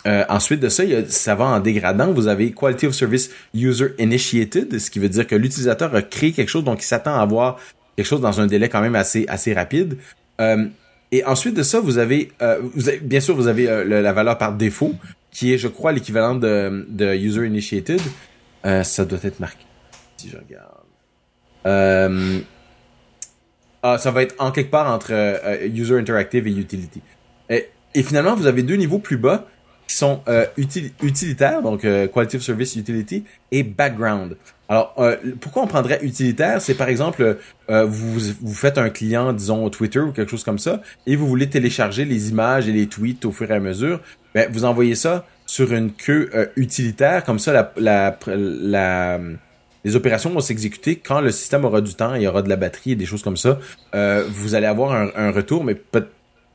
Euh, ensuite de ça, y ça va en dégradant. Vous avez Quality of Service User Initiated, ce qui veut dire que l'utilisateur a créé quelque chose, donc il s'attend à avoir quelque chose dans un délai quand même assez assez rapide. Euh, et ensuite de ça, vous avez, euh, bien sûr, vous avez euh, la valeur par défaut, qui est, je crois, l'équivalent de, user initiated. Ça doit être marqué. Si je regarde. ah, ça va être en quelque part entre user interactive et utility. Et, et, finalement, vous avez deux niveaux plus bas qui sont utilitaires, donc quality of service utility, et background. Alors, euh, pourquoi on prendrait utilitaire? C'est par exemple, euh, vous, vous faites un client, disons Twitter ou quelque chose comme ça, et vous voulez télécharger les images et les tweets au fur et à mesure. Ben, vous envoyez ça sur une queue euh, utilitaire, comme ça, la, la, la les opérations vont s'exécuter quand le système aura du temps, il y aura de la batterie et des choses comme ça. vous allez avoir un, retour, mais peut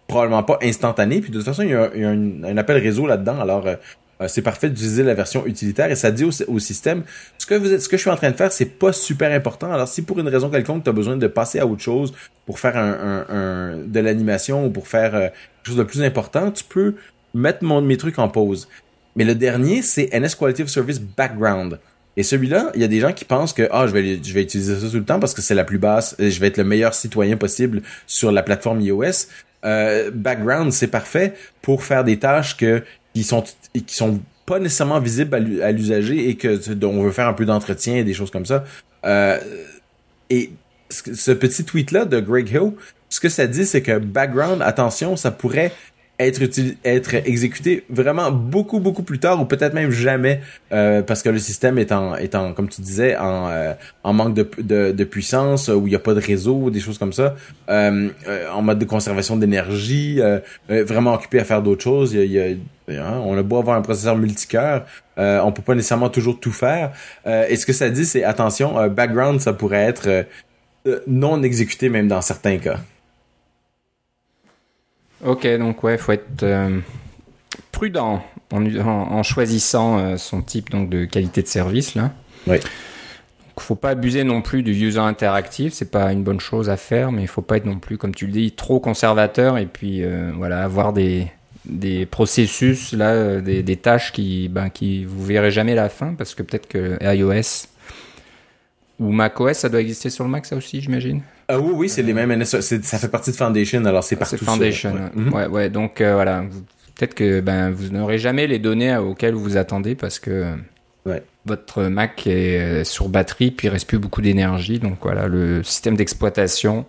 probablement pas instantané. Puis de toute façon, il y a, il y a un, un, appel réseau là-dedans. Alors, euh, c'est parfait d'utiliser la version utilitaire et ça dit au, système ce que je suis en train de faire, c'est pas super important. Alors si pour une raison quelconque tu as besoin de passer à autre chose pour faire de l'animation ou pour faire euh, quelque chose de plus important, tu peux mettre mon, mes trucs en pause. Mais le dernier, c'est NS Quality of Service Background. Et celui-là, il y a des gens qui pensent que ah je vais je vais utiliser ça tout le temps parce que c'est la plus basse et je vais être le meilleur citoyen possible sur la plateforme iOS. Euh, background, c'est parfait pour faire des tâches que qui sont qui sont pas nécessairement visibles à l'usager et que on veut faire un peu d'entretien et des choses comme ça. Euh, et ce petit tweet là de Greg Hill, ce que ça dit, c'est que background, attention, ça pourrait être être exécuté vraiment beaucoup beaucoup plus tard ou peut-être même jamais euh, parce que le système est en est en comme tu disais en euh, en manque de, de, de puissance où il n'y a pas de réseau des choses comme ça euh, en mode de conservation d'énergie vraiment occupé à faire d'autres choses il y a, hein, on a beau avoir un processeur multicœur on peut pas nécessairement toujours tout faire et ce que ça dit c'est attention background ça pourrait être non exécuté même dans certains cas. Ok, donc ouais, faut être prudent en, choisissant son type donc de qualité de service là. Oui. Donc, faut pas abuser non plus du user interactif, c'est pas une bonne chose à faire, mais il faut pas être non plus, comme tu le dis, trop conservateur et puis voilà avoir des des processus là, euh, des, tâches qui, ben, qui vous verrez jamais la fin parce que peut-être que iOS ou macOS, ça doit exister sur le Mac, ça aussi, j'imagine? Ah oui, oui, c'est les mêmes. Ça fait partie de Foundation, alors c'est partout. C'est Foundation. Ouais. ouais, Donc euh, voilà, peut-être que ben vous n'aurez jamais les données auxquelles vous vous attendez parce que votre Mac est euh, sur batterie puis il reste plus beaucoup d'énergie. Donc voilà, le système d'exploitation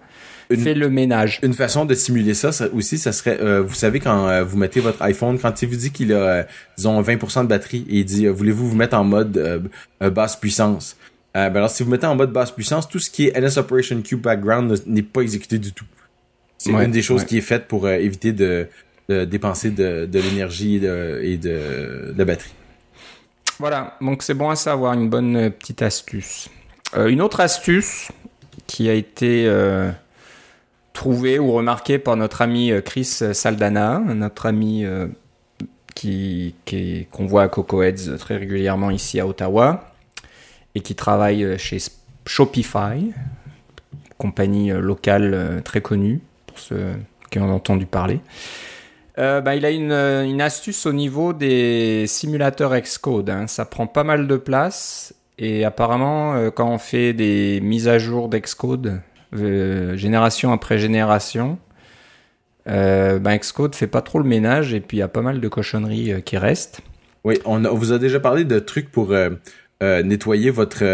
une, fait le ménage. Une façon de simuler ça, aussi, ça serait, euh, vous savez, quand euh, vous mettez votre iPhone, quand il vous dit qu'il a, euh, disons, 20% de batterie et il dit, voulez-vous vous mettre en mode basse puissance? Ben alors, si vous mettez en mode basse puissance, tout ce qui est NS Operation Q background n'est pas exécuté du tout. C'est une des choses qui est faite pour éviter de, dépenser de, l'énergie et, de, et de, la batterie. Voilà, donc c'est bon à savoir, une bonne petite astuce. une autre astuce qui a été trouvé ou remarqué par notre ami euh, Chris Saldana, notre ami euh, qui qu'on voit à Coco Heads très régulièrement ici à Ottawa et qui travaille euh, chez Shopify, compagnie locale très connue pour ceux qui ont entendu parler. bah, il a une, astuce au niveau des simulateurs Xcode. Hein. Ça prend pas mal de place et apparemment, quand on fait des mises à jour d'Xcode, euh, génération après génération. Euh, ben Xcode fait pas trop le ménage et puis il y a pas mal de cochonneries euh, qui restent. Oui, on, vous a déjà parlé de trucs pour nettoyer votre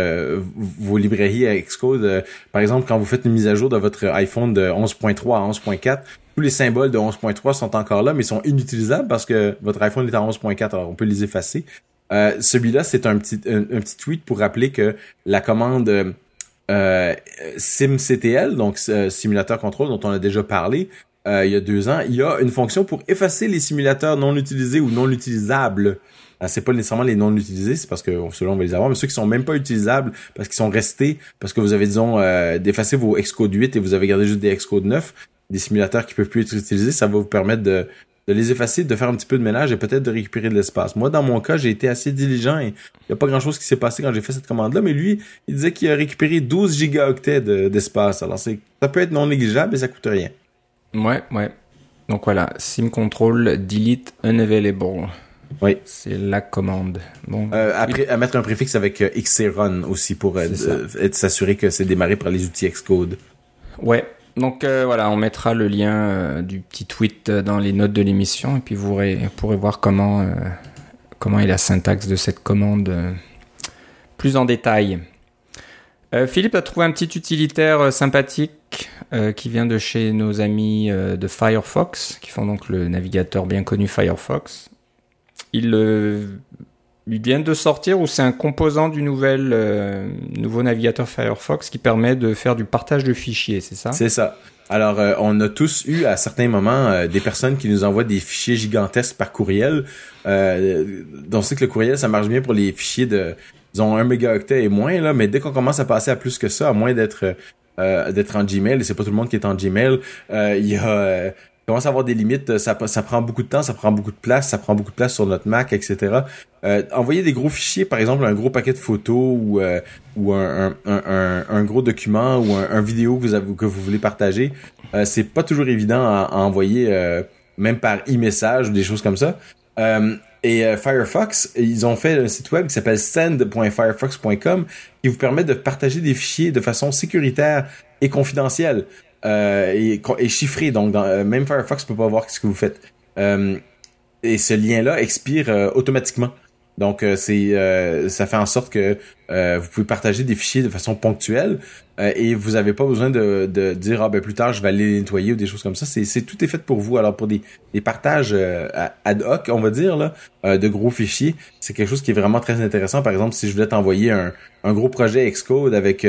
vos librairies à Xcode. par exemple, quand vous faites une mise à jour de votre iPhone de 11.3 à 11.4, tous les symboles de 11.3 sont encore là, mais sont inutilisables parce que votre iPhone est à 11.4, alors on peut les effacer. Celui-là, c'est un petit un, petit tweet pour rappeler que la commande euh, SimCTL, donc euh, simulateur contrôle dont on a déjà parlé euh, il y a deux ans, il y a une fonction pour effacer les simulateurs non utilisés ou non utilisables. Euh, c'est pas nécessairement les non utilisés, c'est parce que selon on va les avoir, mais ceux qui sont même pas utilisables parce qu'ils sont restés, parce que vous avez disons euh, vos Xcode 8 et vous avez gardé juste des Xcode 9, des simulateurs qui peuvent plus être utilisés, ça va vous permettre de de les effacer, de faire un petit peu de ménage et peut-être de récupérer de l'espace. Moi, dans mon cas, j'ai été assez diligent et il n'y a pas grand-chose qui s'est passé quand j'ai fait cette commande-là, mais lui, il disait qu'il a récupéré 12 gigaoctets d'espace. Alors, ça peut être non négligeable et ça coûte rien. Ouais, ouais. Donc voilà, sim control delete unavailable. Oui. C'est la commande. Bon. Euh, après, à mettre un préfixe avec euh, xrun aussi pour euh, s'assurer que c'est démarré par les outils Xcode. Ouais, donc euh, voilà, on mettra le lien euh, du petit tweet euh, dans les notes de l'émission et puis vous pourrez, voir comment, comment est la syntaxe de cette commande plus en détail. Philippe a trouvé un petit utilitaire sympathique qui vient de chez nos amis de Firefox, qui font donc le navigateur bien connu Firefox. Il il vient de sortir ou c'est un composant du nouvel, euh, nouveau navigateur Firefox qui permet de faire du partage de fichiers, c'est ça? C'est ça. Alors, euh, on a tous eu à certains moments euh, des personnes qui nous envoient des fichiers gigantesques par courriel. Euh, on sait que le courriel, ça marche bien pour les fichiers de, disons, 1 mégaoctet et moins, là, mais dès qu'on commence à passer à plus que ça, à moins d'être d'être en Gmail, et c'est pas tout le monde qui est en Gmail, il y a commence à avoir des limites. Ça, ça prend beaucoup de temps, ça prend beaucoup de place, ça prend beaucoup de place sur notre Mac, etc. Euh, envoyer des gros fichiers, par exemple un gros paquet de photos ou euh, un, gros document ou un, vidéo que vous voulez partager, euh, c'est pas toujours évident à, envoyer euh, même par e-message ou des choses comme ça. et Firefox, ils ont fait un site web qui s'appelle send.firefox.com qui vous permet de partager des fichiers de façon sécuritaire et confidentielle. Euh, et, chiffré. Donc, euh, même Firefox peut pas voir ce que vous faites. Euh, et ce lien-là expire automatiquement. Donc, c'est ça fait en sorte que vous pouvez partager des fichiers de façon ponctuelle et vous n'avez pas besoin de, de, dire ah ben plus tard je vais aller les nettoyer ou des choses comme ça. C'est tout est fait pour vous. Alors pour des, des partages ad hoc, on va dire là, de gros fichiers, c'est quelque chose qui est vraiment très intéressant. Par exemple, si je voulais t'envoyer un, un gros projet Xcode avec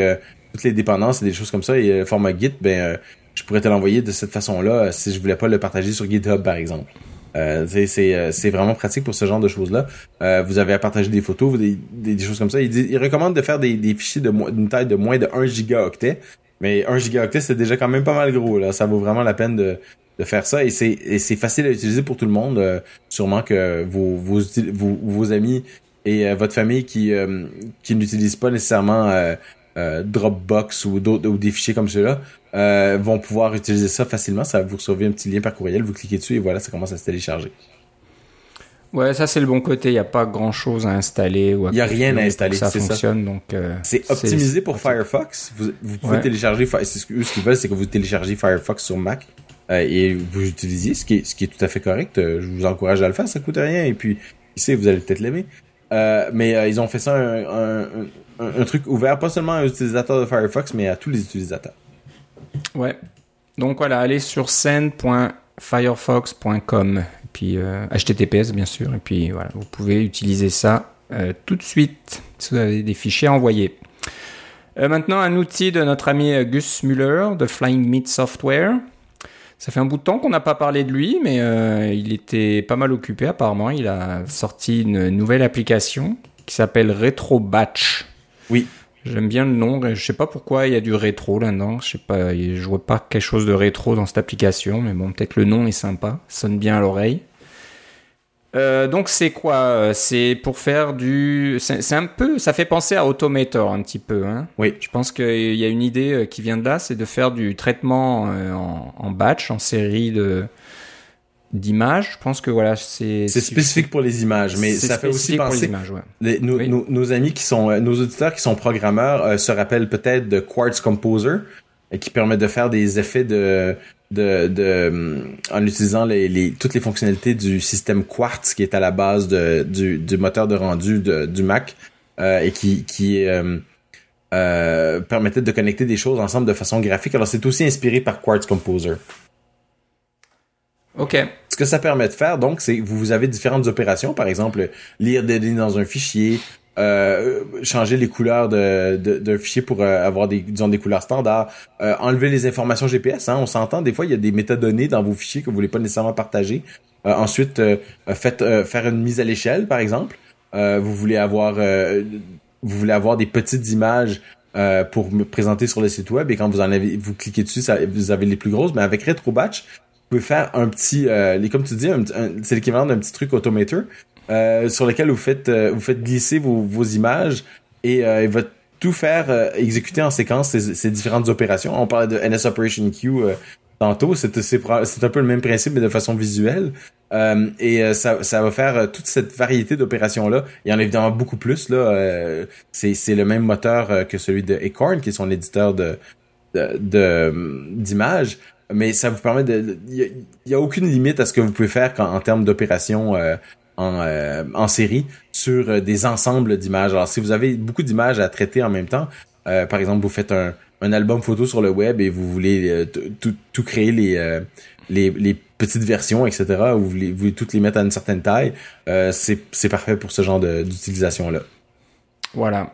toutes les dépendances et des choses comme ça et le euh, format Git, ben euh, je pourrais te l'envoyer de cette façon-là euh, si je voulais pas le partager sur GitHub par exemple. C'est vraiment pratique pour ce genre de choses-là. vous avez à partager des photos, des, choses comme ça. Il, il recommande de faire des, fichiers d'une taille de moins de 1 gigaoctet. Mais 1 gigaoctet, c'est déjà quand même pas mal gros. Là. Ça vaut vraiment la peine de, de faire ça. Et c'est, facile à utiliser pour tout le monde. Sûrement que vos, amis et votre famille qui, qui n'utilisent pas nécessairement Dropbox ou, d'autres, ou des fichiers comme ceux-là vont pouvoir utiliser ça facilement. Ça vous recevez un petit lien par courriel, vous cliquez dessus et voilà, ça commence à se télécharger. Ouais, ça c'est le bon côté. Il n'y a pas grand chose à installer ou Il n'y a rien à installer. Ça fonctionne donc. Euh, c'est optimisé pour Firefox. Vous, vous pouvez télécharger. Ce qu'ils veulent, c'est que vous téléchargez Firefox sur Mac euh, et vous utilisez, ce qui est, ce qui est tout à fait correct. Euh, je vous encourage à le faire. Ça coûte rien et puis, ici, vous allez peut-être l'aimer. Euh, mais ils ont fait ça un, un, un, truc ouvert, pas seulement aux utilisateurs de Firefox, mais à tous les utilisateurs. Ouais. Donc voilà, allez sur send.firefox.com puis HTTPS euh, bien sûr, et puis voilà, vous pouvez utiliser ça euh, tout de suite si vous avez des fichiers à envoyer. Euh, maintenant, un outil de notre ami Gus Muller de Flying Meat Software. Ça fait un bout de temps qu'on n'a pas parlé de lui, mais il était pas mal occupé apparemment. Il a sorti une nouvelle application qui s'appelle Retro Batch. Oui. J'aime bien le nom. Je sais pas pourquoi il y a du rétro là-dedans. Je sais pas, je vois pas quelque chose de rétro dans cette application, mais bon, peut-être le nom est sympa, sonne bien à l'oreille. Euh, donc c'est quoi? Euh, C'est pour faire du, c'est un peu, ça fait penser à Automator un petit peu. Hein oui. Je pense qu'il y a une idée euh, qui vient de là, c'est de faire du traitement en, en batch, en série de d'images. Je pense que voilà, c'est c'est spécifique pour les images, mais ça fait aussi penser. Images, ouais. les, nos, nos, nos, amis qui sont, nos auditeurs qui sont programmeurs se rappellent peut-être de Quartz Composer, qui permet de faire des effets de de, de en utilisant les, les, toutes les fonctionnalités du système Quartz qui est à la base de, du, du moteur de rendu de, du Mac euh, et qui, qui euh, euh, permettait de connecter des choses ensemble de façon graphique. Alors c'est aussi inspiré par Quartz Composer. OK. Ce que ça permet de faire, donc, c'est vous avez différentes opérations, par exemple, lire des données dans un fichier, euh, changer les couleurs de, d'un fichier pour euh, avoir des disons des couleurs standards, euh, enlever les informations GPS. Hein, on s'entend des fois il y a des métadonnées dans vos fichiers que vous voulez pas nécessairement partager. ensuite, faites faire une mise à l'échelle par exemple. vous voulez avoir vous voulez avoir des petites images pour me présenter sur le site web et quand vous en avez vous cliquez dessus ça, vous avez les plus grosses. Mais avec RetroBatch pouvez faire un petit les comme tu dis c'est l'équivalent d'un petit truc automator euh, sur lequel vous faites euh, vous faites glisser vos, images et euh, il va tout faire exécuter en séquence ces, différentes opérations. On parlait de NS Operation Q tantôt, c'est un peu le même principe mais de façon visuelle. et ça, ça va faire toute cette variété d'opérations là. Il y en a évidemment beaucoup plus là. c'est c'est le même moteur que celui de Acorn qui est son éditeur de d'images. Mais ça vous permet de, il y, a aucune limite à ce que vous pouvez faire en termes d'opérations en, euh, en série sur euh, des ensembles d'images. Alors, si vous avez beaucoup d'images à traiter en même temps, euh, par exemple, vous faites un, un, album photo sur le web et vous voulez tout, tout créer les, les, les, petites versions, etc., ou vous voulez, vous voulez toutes les mettre à une certaine taille, c'est parfait pour ce genre d'utilisation-là. Voilà.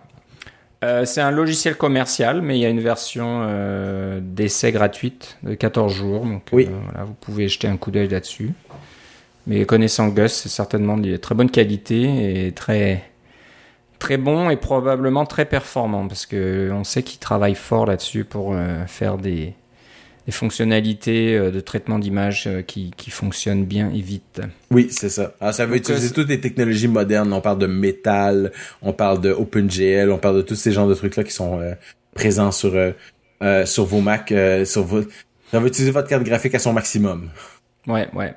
Euh, c'est un logiciel commercial, mais il y a une version euh, d'essai gratuite de 14 jours. Donc oui. voilà, vous pouvez jeter un coup d'œil là-dessus. Mais connaissant Gus, c'est certainement de très bonne qualité et très très bon et probablement très performant parce que on sait qu'il travaille fort là-dessus pour euh, faire des, des, fonctionnalités euh, de traitement d'image euh, qui, qui, fonctionnent bien et vite. Oui, c'est ça. Alors, ça veut utiliser toutes les technologies modernes. On parle de métal, on parle de OpenGL, on parle de tous ces genres de trucs-là qui sont présents sur sur vos Mac, sur vos... Ça va utiliser votre carte graphique à son maximum. Ouais, ouais.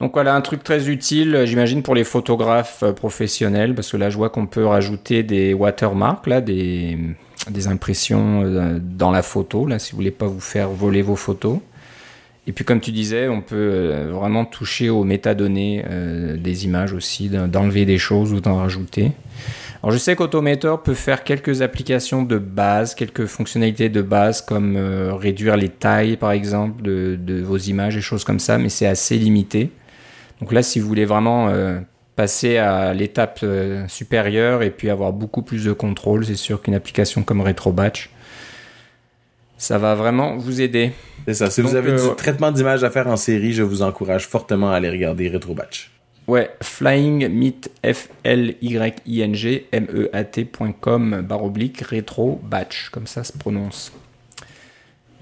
Donc voilà, un truc très utile, euh, j'imagine, pour les photographes euh, professionnels, parce que là, je vois qu'on peut rajouter des watermarks, là, des, des impressions euh, dans la photo, là, si vous voulez pas vous faire voler vos photos. Et puis, comme tu disais, on peut vraiment toucher aux métadonnées des images aussi, d'enlever des choses ou d'en rajouter. Alors, je sais qu'Automator peut faire quelques applications de base, quelques fonctionnalités de base, comme réduire les tailles, par exemple, de, vos images et choses comme ça, mais c'est assez limité. Donc là, si vous voulez vraiment euh, passer à l'étape euh, supérieure et puis avoir beaucoup plus de contrôle, c'est sûr qu'une application comme RetroBatch, ça va vraiment vous aider. C'est ça. Si vous avez du euh, traitement d'image à faire en série, je vous encourage fortement à aller regarder RetroBatch. Ouais, Flying Meet F L Y I N G M E A T.com rétro batch comme ça se prononce.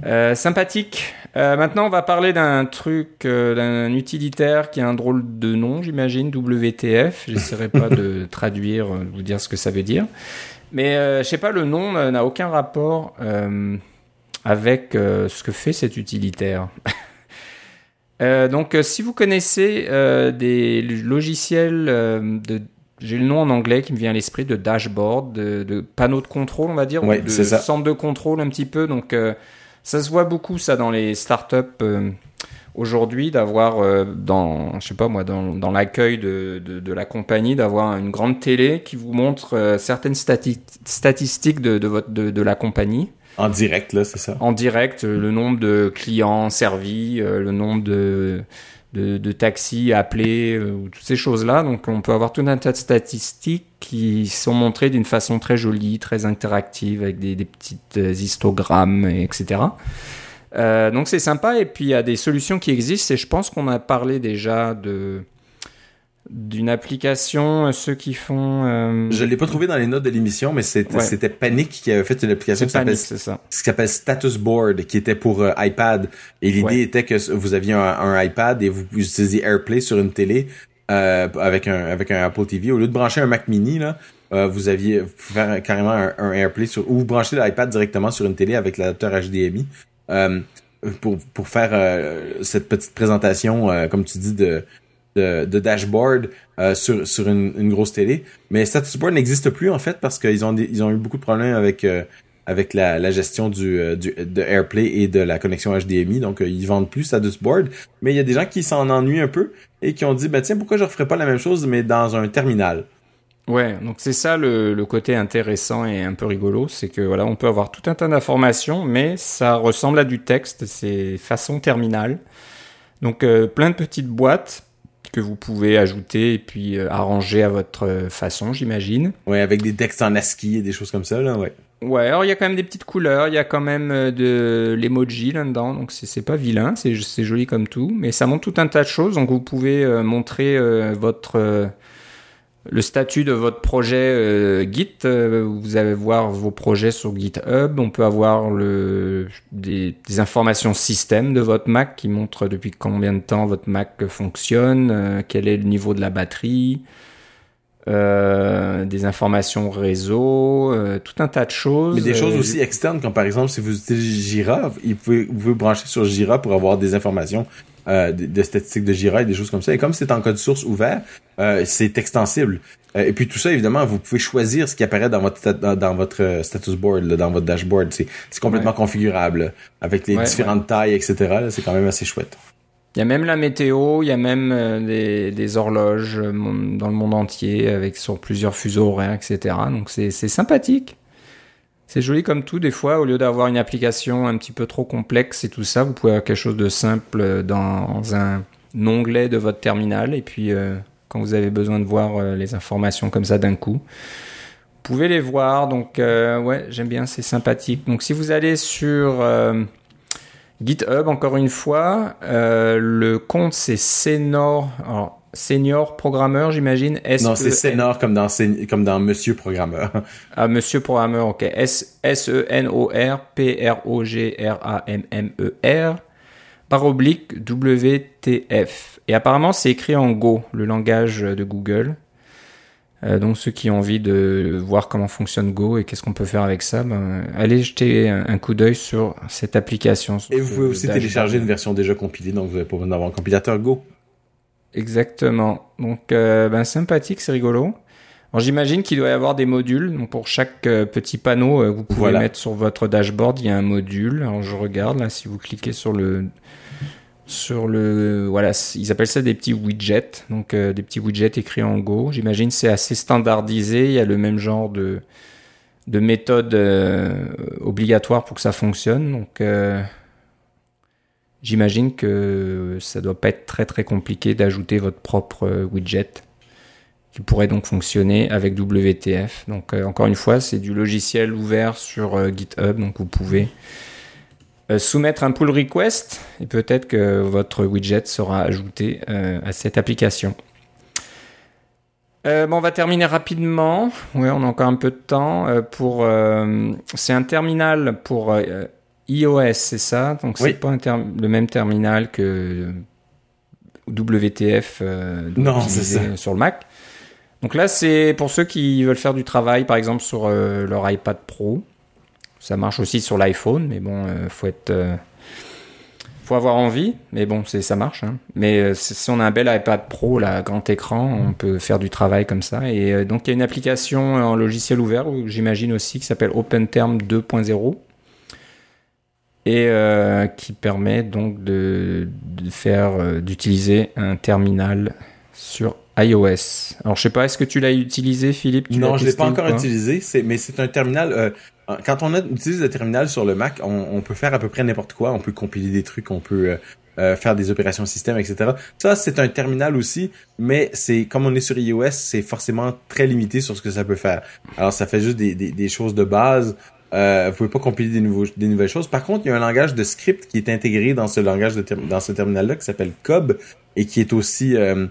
Euh, sympathique. Euh, maintenant, on va parler d'un truc, euh, d'un utilitaire qui a un drôle de nom, j'imagine, WTF. J'essaierai pas de (laughs) traduire, de vous dire ce que ça veut dire. Mais je sais pas, le nom n'a aucun rapport avec ce que fait cet utilitaire. (laughs) donc, si vous connaissez des logiciels de j'ai le nom en anglais qui me vient à l'esprit de dashboard, de, de panneau de contrôle, on va dire, de centre de contrôle un petit peu. Donc, ça se voit beaucoup, ça, dans les startups euh, aujourd'hui, d'avoir, euh, dans, je sais pas moi, dans, dans l'accueil de, de, de, la compagnie, d'avoir une grande télé qui vous montre euh, certaines statistiques de, de, votre, de, de la compagnie. En direct, là, c'est ça? En direct, le nombre de clients servis, le nombre de de, taxis appelés, toutes ces choses-là. Donc on peut avoir tout un tas de statistiques qui sont montrées d'une façon très jolie, très interactive, avec des, des petites euh, histogrammes, etc. Euh, donc c'est sympa. Et puis il y a des solutions qui existent. Et je pense qu'on a parlé déjà de d'une application, euh, ceux qui font. Euh... Je l'ai pas trouvé dans les notes de l'émission, mais c'était Panic qui avait fait une application qui s'appelle Status Board, qui était pour euh, iPad. Et l'idée était que vous aviez un, iPad et vous utilisiez AirPlay sur une télé euh, avec un avec un Apple TV. Au lieu de brancher un Mac Mini là, euh, vous aviez faire carrément un, AirPlay sur ou vous branchez l'iPad directement sur une télé avec l'adapteur HDMI. pour, pour faire cette petite présentation, comme tu dis, de, de, dashboard euh, sur, sur une, grosse télé. Mais Status Board n'existe plus en fait parce qu'ils ont, ils ont eu beaucoup de problèmes avec, euh, avec la, la gestion du, euh, du, de AirPlay et de la connexion HDMI. Donc ils vendent plus Status Board. Mais il y a des gens qui s'en ennuient un peu et qui ont dit, ben tiens, pourquoi je ne referais pas la même chose mais dans un terminal? Ouais, donc c'est ça le, le, côté intéressant et un peu rigolo, c'est que voilà, on peut avoir tout un tas d'informations, mais ça ressemble à du texte, c'est façon terminale. Donc plein de petites boîtes que vous pouvez ajouter et puis euh, arranger à votre euh, façon, j'imagine. Ouais, avec des textes en ASCII et des choses comme ça, là, ouais. Ouais, alors il y a quand même des petites couleurs, il y a quand même euh, de l'emoji là-dedans, donc c'est pas vilain, c'est joli comme tout, mais ça montre tout un tas de choses, donc vous pouvez montrer votre le statut de votre projet euh, Git. Euh, vous allez voir vos projets sur GitHub. On peut avoir le, des, informations système de votre Mac qui montrent depuis combien de temps votre Mac fonctionne, euh, quel est le niveau de la batterie, des informations réseau, tout un tas de choses. Mais des choses aussi externes, comme par exemple si vous utilisez Jira, vous pouvez, vous pouvez brancher sur Jira pour avoir des informations euh, de, statistiques de Jira et des choses comme ça. Et comme c'est en code source ouvert, euh, c'est extensible. Euh, et puis tout ça, évidemment, vous pouvez choisir ce qui apparaît dans votre dans, votre status board, dans votre dashboard. C'est complètement configurable avec les différentes tailles, etc. C'est quand même assez chouette. Il y a même la météo, il y a même des, des, horloges dans le monde entier avec sur plusieurs fuseaux horaires, etc. Donc c'est sympathique. C'est joli comme tout, des fois, au lieu d'avoir une application un petit peu trop complexe et tout ça, vous pouvez avoir quelque chose de simple dans un onglet de votre terminal et puis euh, quand vous avez besoin de voir euh, les informations comme ça d'un coup, vous pouvez les voir. Donc euh, ouais, j'aime bien, c'est sympathique. Donc si vous allez sur GitHub, encore une fois, le compte c'est Senor. Alors, senior programmeur, j'imagine. Non, c'est senior comme dans, comme dans Monsieur Programmeur. (laughs) Ah, Monsieur Programmeur, ok. S-E-N-O-R-P-R-O-G-R-A-M-M-E-R par oblique WTF. Et apparemment, c'est écrit en Go, le langage de Google. Euh, donc ceux qui ont envie de voir comment fonctionne Go et qu'est-ce qu'on peut faire avec ça, ben, allez jeter un, coup d'œil sur cette application. et vous pouvez aussi télécharger une version déjà compilée, donc vous n'avez pas besoin d'avoir un compilateur Go. Exactement. Donc, euh, ben, sympathique, c'est rigolo. j'imagine qu'il doit y avoir des modules. Donc, pour chaque euh, petit panneau, euh, vous pouvez mettre sur votre dashboard, il y a un module. Alors, je regarde là, si vous cliquez sur le, sur le, voilà, ils appellent ça des petits widgets. Donc, des petits widgets écrits en Go. J'imagine c'est assez standardisé. Il y a le même genre de, de méthode obligatoire pour que ça fonctionne. Donc, J'imagine que ça doit pas être très compliqué d'ajouter votre propre euh, widget qui pourrait donc fonctionner avec WTF. Donc euh, encore une fois, c'est du logiciel ouvert sur euh, GitHub, donc vous pouvez soumettre un pull request et peut-être que votre widget sera ajouté à cette application. bon, on va terminer rapidement. Ouais, on a encore un peu de temps pour. c'est un terminal pour iOS, c'est ça? Donc c'est pas le même terminal que WTF euh, non, sur le Mac. Donc là, c'est pour ceux qui veulent faire du travail, par exemple sur euh, leur iPad Pro. Ça marche aussi sur l'iPhone, mais bon, euh, faut être, faut avoir envie. Mais bon, c'est ça marche. Hein. Mais si on a un bel iPad Pro, là, grand écran, on peut faire du travail comme ça. Et donc il y a une application en logiciel ouvert, j'imagine aussi, qui s'appelle OpenTerm 2.0 et euh, qui permet donc de, de faire euh, d'utiliser un terminal sur iOS. Alors je sais pas, est-ce que tu l'as utilisé, Philippe? Non, je l'ai pas encore utilisé. C'est mais c'est un terminal. Euh, quand on utilise le terminal sur le Mac, on, on peut faire à peu près n'importe quoi. On peut compiler des trucs, on peut euh, faire des opérations système, etc. Ça, c'est un terminal aussi, mais c'est comme on est sur iOS, c'est forcément très limité sur ce que ça peut faire. Alors ça fait juste des, des, des choses de base. Euh, vous pouvez pas compiler des, nouveaux, des nouvelles choses. Par contre, il y a un langage de script qui est intégré dans ce langage de dans ce terminal-là qui s'appelle Cob et qui est aussi euh,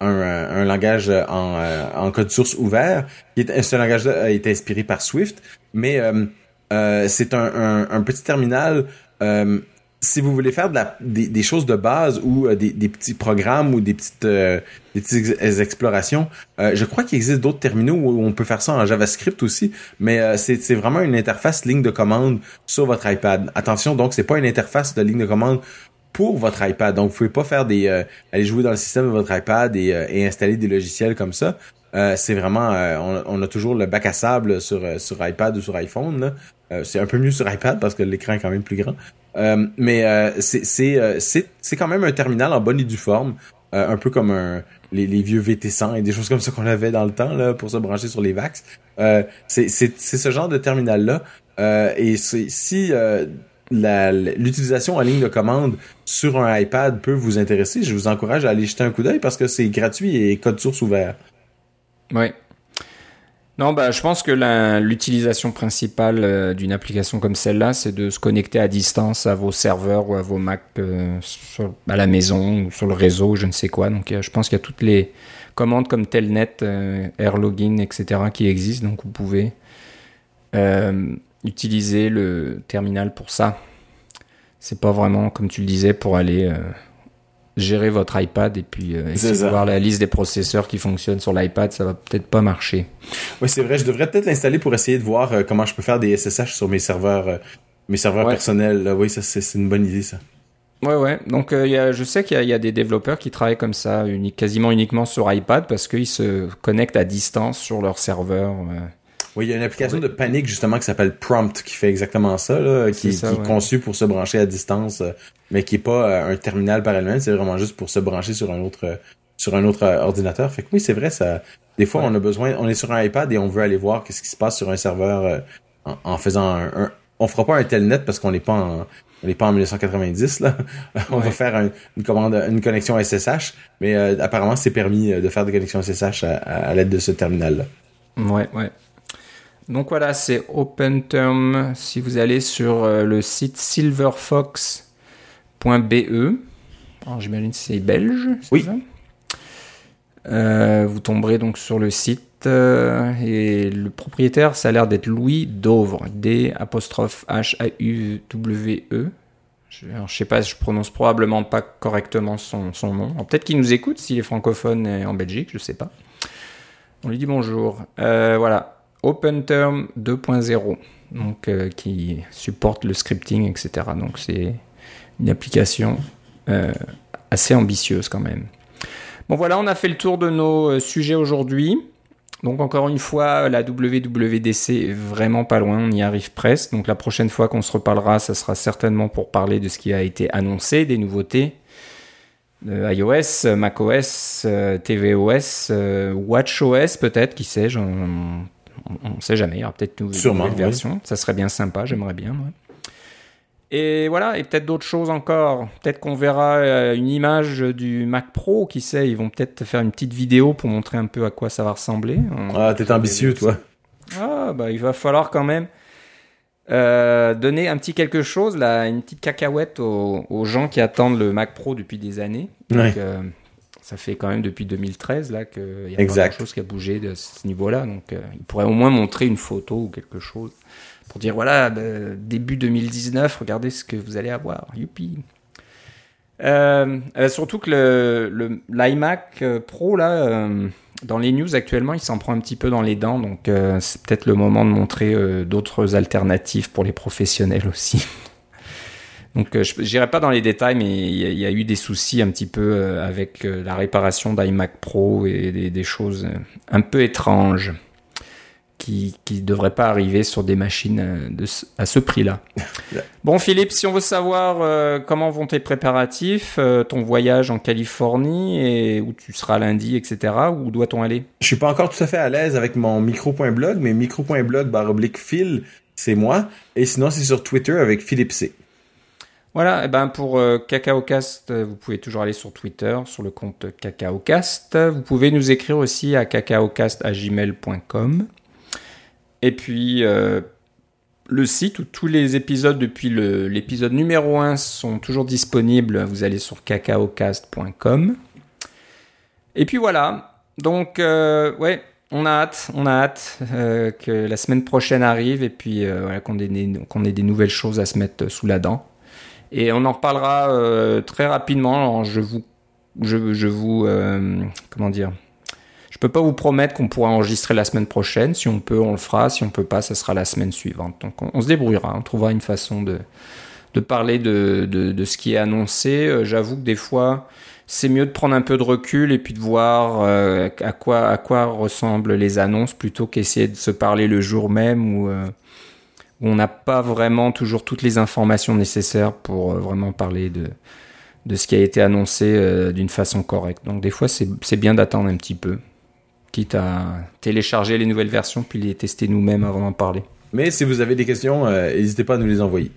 un, un, langage en, euh, en, code source ouvert. Est, ce langage-là été inspiré par Swift, mais euh, c'est un, un, un, petit terminal si vous voulez faire des, choses de base ou euh, des, petits programmes ou des petites, euh, des petites explorations, euh, je crois qu'il existe d'autres terminaux où on peut faire ça en JavaScript aussi, mais c'est vraiment une interface ligne de commande sur votre iPad. Attention, donc c'est pas une interface de ligne de commande pour votre iPad. Donc vous pouvez pas faire des aller jouer dans le système de votre iPad et, et installer des logiciels comme ça. c'est vraiment on, on, a toujours le bac à sable sur sur iPad ou sur iPhone. c'est un peu mieux sur iPad parce que l'écran est quand même plus grand. Euh, mais euh, euh, c'est quand même un terminal en bonne et due forme, un peu comme un, les, les, vieux VT100 et des choses comme ça qu'on avait dans le temps là, pour se brancher sur les VAX. c'est ce genre de terminal-là. et si l'utilisation en ligne de commande sur un iPad peut vous intéresser, je vous encourage à aller jeter un coup d'œil parce que c'est gratuit et code source ouvert. Oui, non, bah, je pense que l'utilisation principale euh, d'une application comme celle-là, c'est de se connecter à distance à vos serveurs ou à vos Mac euh, à la maison ou sur le réseau, je ne sais quoi. Donc, je pense qu'il y a toutes les commandes comme Telnet, euh, AirLogin, etc. qui existent. Donc, vous pouvez utiliser le terminal pour ça. C'est pas vraiment, comme tu le disais, pour aller gérer votre iPad et puis euh, essayer de voir la liste des processeurs qui fonctionnent sur l'iPad, ça va peut-être pas marcher. Oui, c'est vrai, je devrais peut-être l'installer pour essayer de voir euh, comment je peux faire des SSH sur mes serveurs euh, mes serveurs personnels. Oui, ça c'est une bonne idée ça. Ouais, ouais. Donc, y a, je sais qu'il y, y, a des développeurs qui travaillent comme ça, unique, quasiment uniquement sur iPad, parce qu'ils se connectent à distance sur leur serveur. Oui, il y a une application de panique justement qui s'appelle Prompt qui fait exactement ça, là, qui, est, conçue pour se brancher à distance, euh, mais qui est pas euh, un terminal par elle-même, c'est vraiment juste pour se brancher sur un autre euh, sur un autre ordinateur. Fait que oui, c'est vrai, ça. Des fois, on a besoin, on est sur un iPad et on veut aller voir qu'est-ce qui se passe sur un serveur en, faisant un, On fera pas un telnet parce qu'on n'est pas en on n'est pas en 1990 là. (laughs) on va faire une commande, une connexion SSH, mais apparemment c'est permis de faire des connexions SSH à, à l'aide de ce terminal là. Ouais, ouais. Donc voilà, c'est OpenTerm. Si vous allez sur euh, le site silverfox.be, j'imagine que c'est belge. Oui. Euh, vous tomberez donc sur le site euh, et le propriétaire, ça a l'air d'être Louis Dauvre, D apostrophe H A U W E. Je, ne sais pas, je prononce probablement pas correctement son, son nom. Peut-être qu'il nous écoute s'il est francophone en Belgique, je sais pas. On lui dit bonjour. voilà, OpenTerm 2.0, donc euh, qui supporte le scripting, etc. Donc c'est une application euh, assez ambitieuse quand même. Bon voilà, on a fait le tour de nos euh, sujets aujourd'hui. Donc encore une fois, la WWDC est vraiment pas loin, on y arrive presque. Donc la prochaine fois qu'on se reparlera, ça sera certainement pour parler de ce qui a été annoncé, des nouveautés. iOS, macOS, tvOS, WatchOS peut-être, qui sait, on ne sait jamais, il y aura peut-être une nouvelle version. Ça serait bien sympa, j'aimerais bien. Et voilà, et peut-être d'autres choses encore. Peut-être qu'on verra euh, une image du Mac Pro, qui sait, ils vont peut-être faire une petite vidéo pour montrer un peu à quoi ça va ressembler. Ah, t'es ambitieux, toi. Ah, bah, il va falloir quand même euh, donner un petit quelque chose, là, une petite cacahuète aux, gens qui attendent le Mac Pro depuis des années. Donc, euh, ça fait quand même depuis 2013 là qu'il y a grand chose qui a bougé de ce niveau-là. Donc, euh, il pourrait au moins montrer une photo ou quelque chose pour dire voilà, bah, début 2019, regardez ce que vous allez avoir. Youpi. Euh, euh, surtout que le, l'iMac Pro, là, dans les news actuellement, il s'en prend un petit peu dans les dents. Donc, c'est peut-être le moment de montrer d'autres alternatives pour les professionnels aussi. (laughs) Donc je n'irai pas dans les détails, mais il y, a eu des soucis un petit peu avec la réparation d'iMac Pro et des choses un peu étranges qui ne devrait pas arriver sur des machines euh, de, à ce prix-là. (laughs) bon, Philippe, si on veut savoir euh, comment vont tes préparatifs, euh, ton voyage en Californie et où tu seras lundi, etc., où doit-on aller? Je suis pas encore tout à fait à l'aise avec mon micro.blog, mais micro.blog oblique Phil, c'est moi. Et sinon, c'est sur Twitter avec Philippe C. Voilà, et eh ben pour CacaoCast, vous pouvez toujours aller sur Twitter, sur le compte CacaoCast. Vous pouvez nous écrire aussi à cacaocast.gmail.com. Et puis euh, le site où tous les épisodes depuis l'épisode numéro 1 sont toujours disponibles, vous allez sur cacaocast.com. Et puis voilà, donc euh, ouais, on a hâte, on a hâte euh, que la semaine prochaine arrive et puis voilà, qu'on ait, des nouvelles choses à se mettre sous la dent. Et on en reparlera très rapidement. je vous, je, vous, comment dire, je peux pas vous promettre qu'on pourra enregistrer la semaine prochaine. Si on peut, on le fera. Si on peut pas, ça sera la semaine suivante. Donc on, se débrouillera. On trouvera une façon de, de parler de, de, ce qui est annoncé. Euh, j'avoue que des fois, c'est mieux de prendre un peu de recul et puis de voir euh, à quoi à quoi ressemblent les annonces plutôt qu'essayer de se parler le jour même euh, où on n'a pas vraiment toujours toutes les informations nécessaires pour vraiment parler de ce qui a été annoncé d'une façon correcte. Donc des fois, c'est bien d'attendre un petit peu quitte à télécharger les nouvelles versions puis les tester nous-mêmes avant d'en parler. Mais si vous avez des questions, euh, n'hésitez pas à nous les envoyer.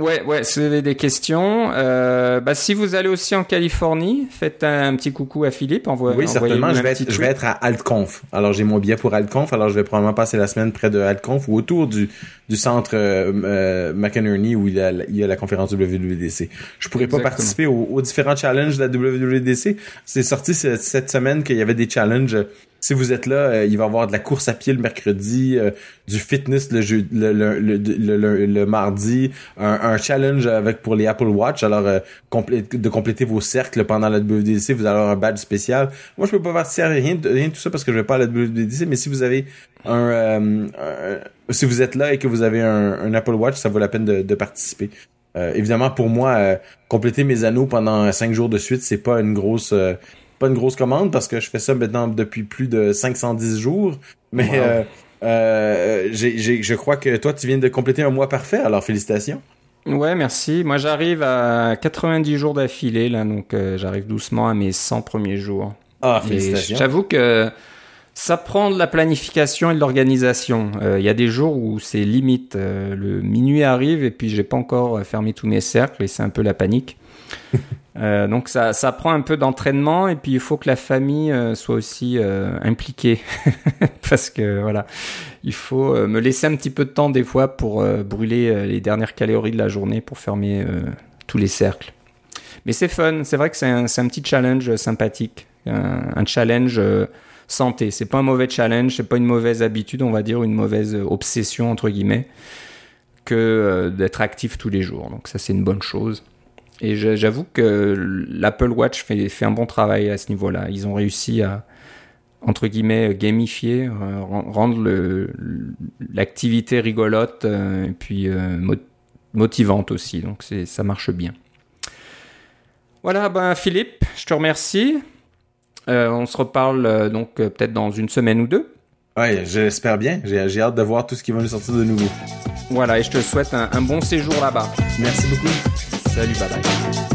Ouais, ouais, si vous avez des questions, euh, bah, si vous allez aussi en Californie, faites un, petit coucou à Philippe. Envoie, oui, certainement, je vais, être, je vais être à AltConf. Alors, j'ai mon billet pour AltConf, alors je vais probablement passer la semaine près de AltConf ou autour du, du centre euh, euh McInerney où il y, a, il y a la conférence WWDC. Je pourrais pas participer aux, différents challenges de la WWDC. C'est sorti cette semaine qu'il y avait des challenges si vous êtes là, euh, il va y avoir de la course à pied le mercredi, euh, du fitness le, jeu, le, le, le, mardi, un, challenge avec pour les Apple Watch. Alors, euh, de compléter vos cercles pendant la WWDC, vous allez avoir un badge spécial. Moi, je peux pas participer à rien, rien de tout ça parce que je vais pas à la WWDC, mais si vous avez un, si vous êtes là et que vous avez un, Apple Watch, ça vaut la peine de, de participer. évidemment, pour moi, compléter mes anneaux pendant cinq jours de suite, c'est pas une grosse pas une grosse commande parce que je fais ça maintenant depuis plus de 510 jours. Mais euh, euh, je crois que toi, tu viens de compléter un mois parfait, alors félicitations. Ouais, merci. Moi, j'arrive à 90 jours d'affilée, là, donc euh, j'arrive doucement à mes 100 premiers jours. Ah, félicitations. J'avoue que ça prend de la planification et de l'organisation. Il y a des jours où c'est limite. le minuit arrive et puis j'ai pas encore fermé tous mes cercles et c'est un peu la panique. (laughs) Euh, donc ça, prend un peu d'entraînement et puis il faut que la famille euh, soit aussi euh, impliquée (laughs) parce que voilà, il faut me laisser un petit peu de temps des fois pour brûler les dernières calories de la journée pour fermer tous les cercles. Mais c'est fun, c'est vrai que c'est un, un, petit challenge sympathique, un, un challenge santé. C'est pas un mauvais challenge, c'est pas une mauvaise habitude, on va dire une mauvaise obsession entre guillemets que d'être actif tous les jours. Donc ça c'est une bonne chose. Et j'avoue que l'Apple Watch fait, fait, un bon travail à ce niveau-là. Ils ont réussi à, entre guillemets, gamifier, euh, rendre l'activité rigolote euh, et puis euh, motivante aussi. Donc ça marche bien. Voilà, ben Philippe, je te remercie. on se reparle donc peut-être dans une semaine ou deux. Ouais, j'espère bien. J'ai hâte de voir tout ce qui va nous sortir de nouveau. Voilà, et je te souhaite un bon séjour là-bas. Merci beaucoup. Salut, bye bye.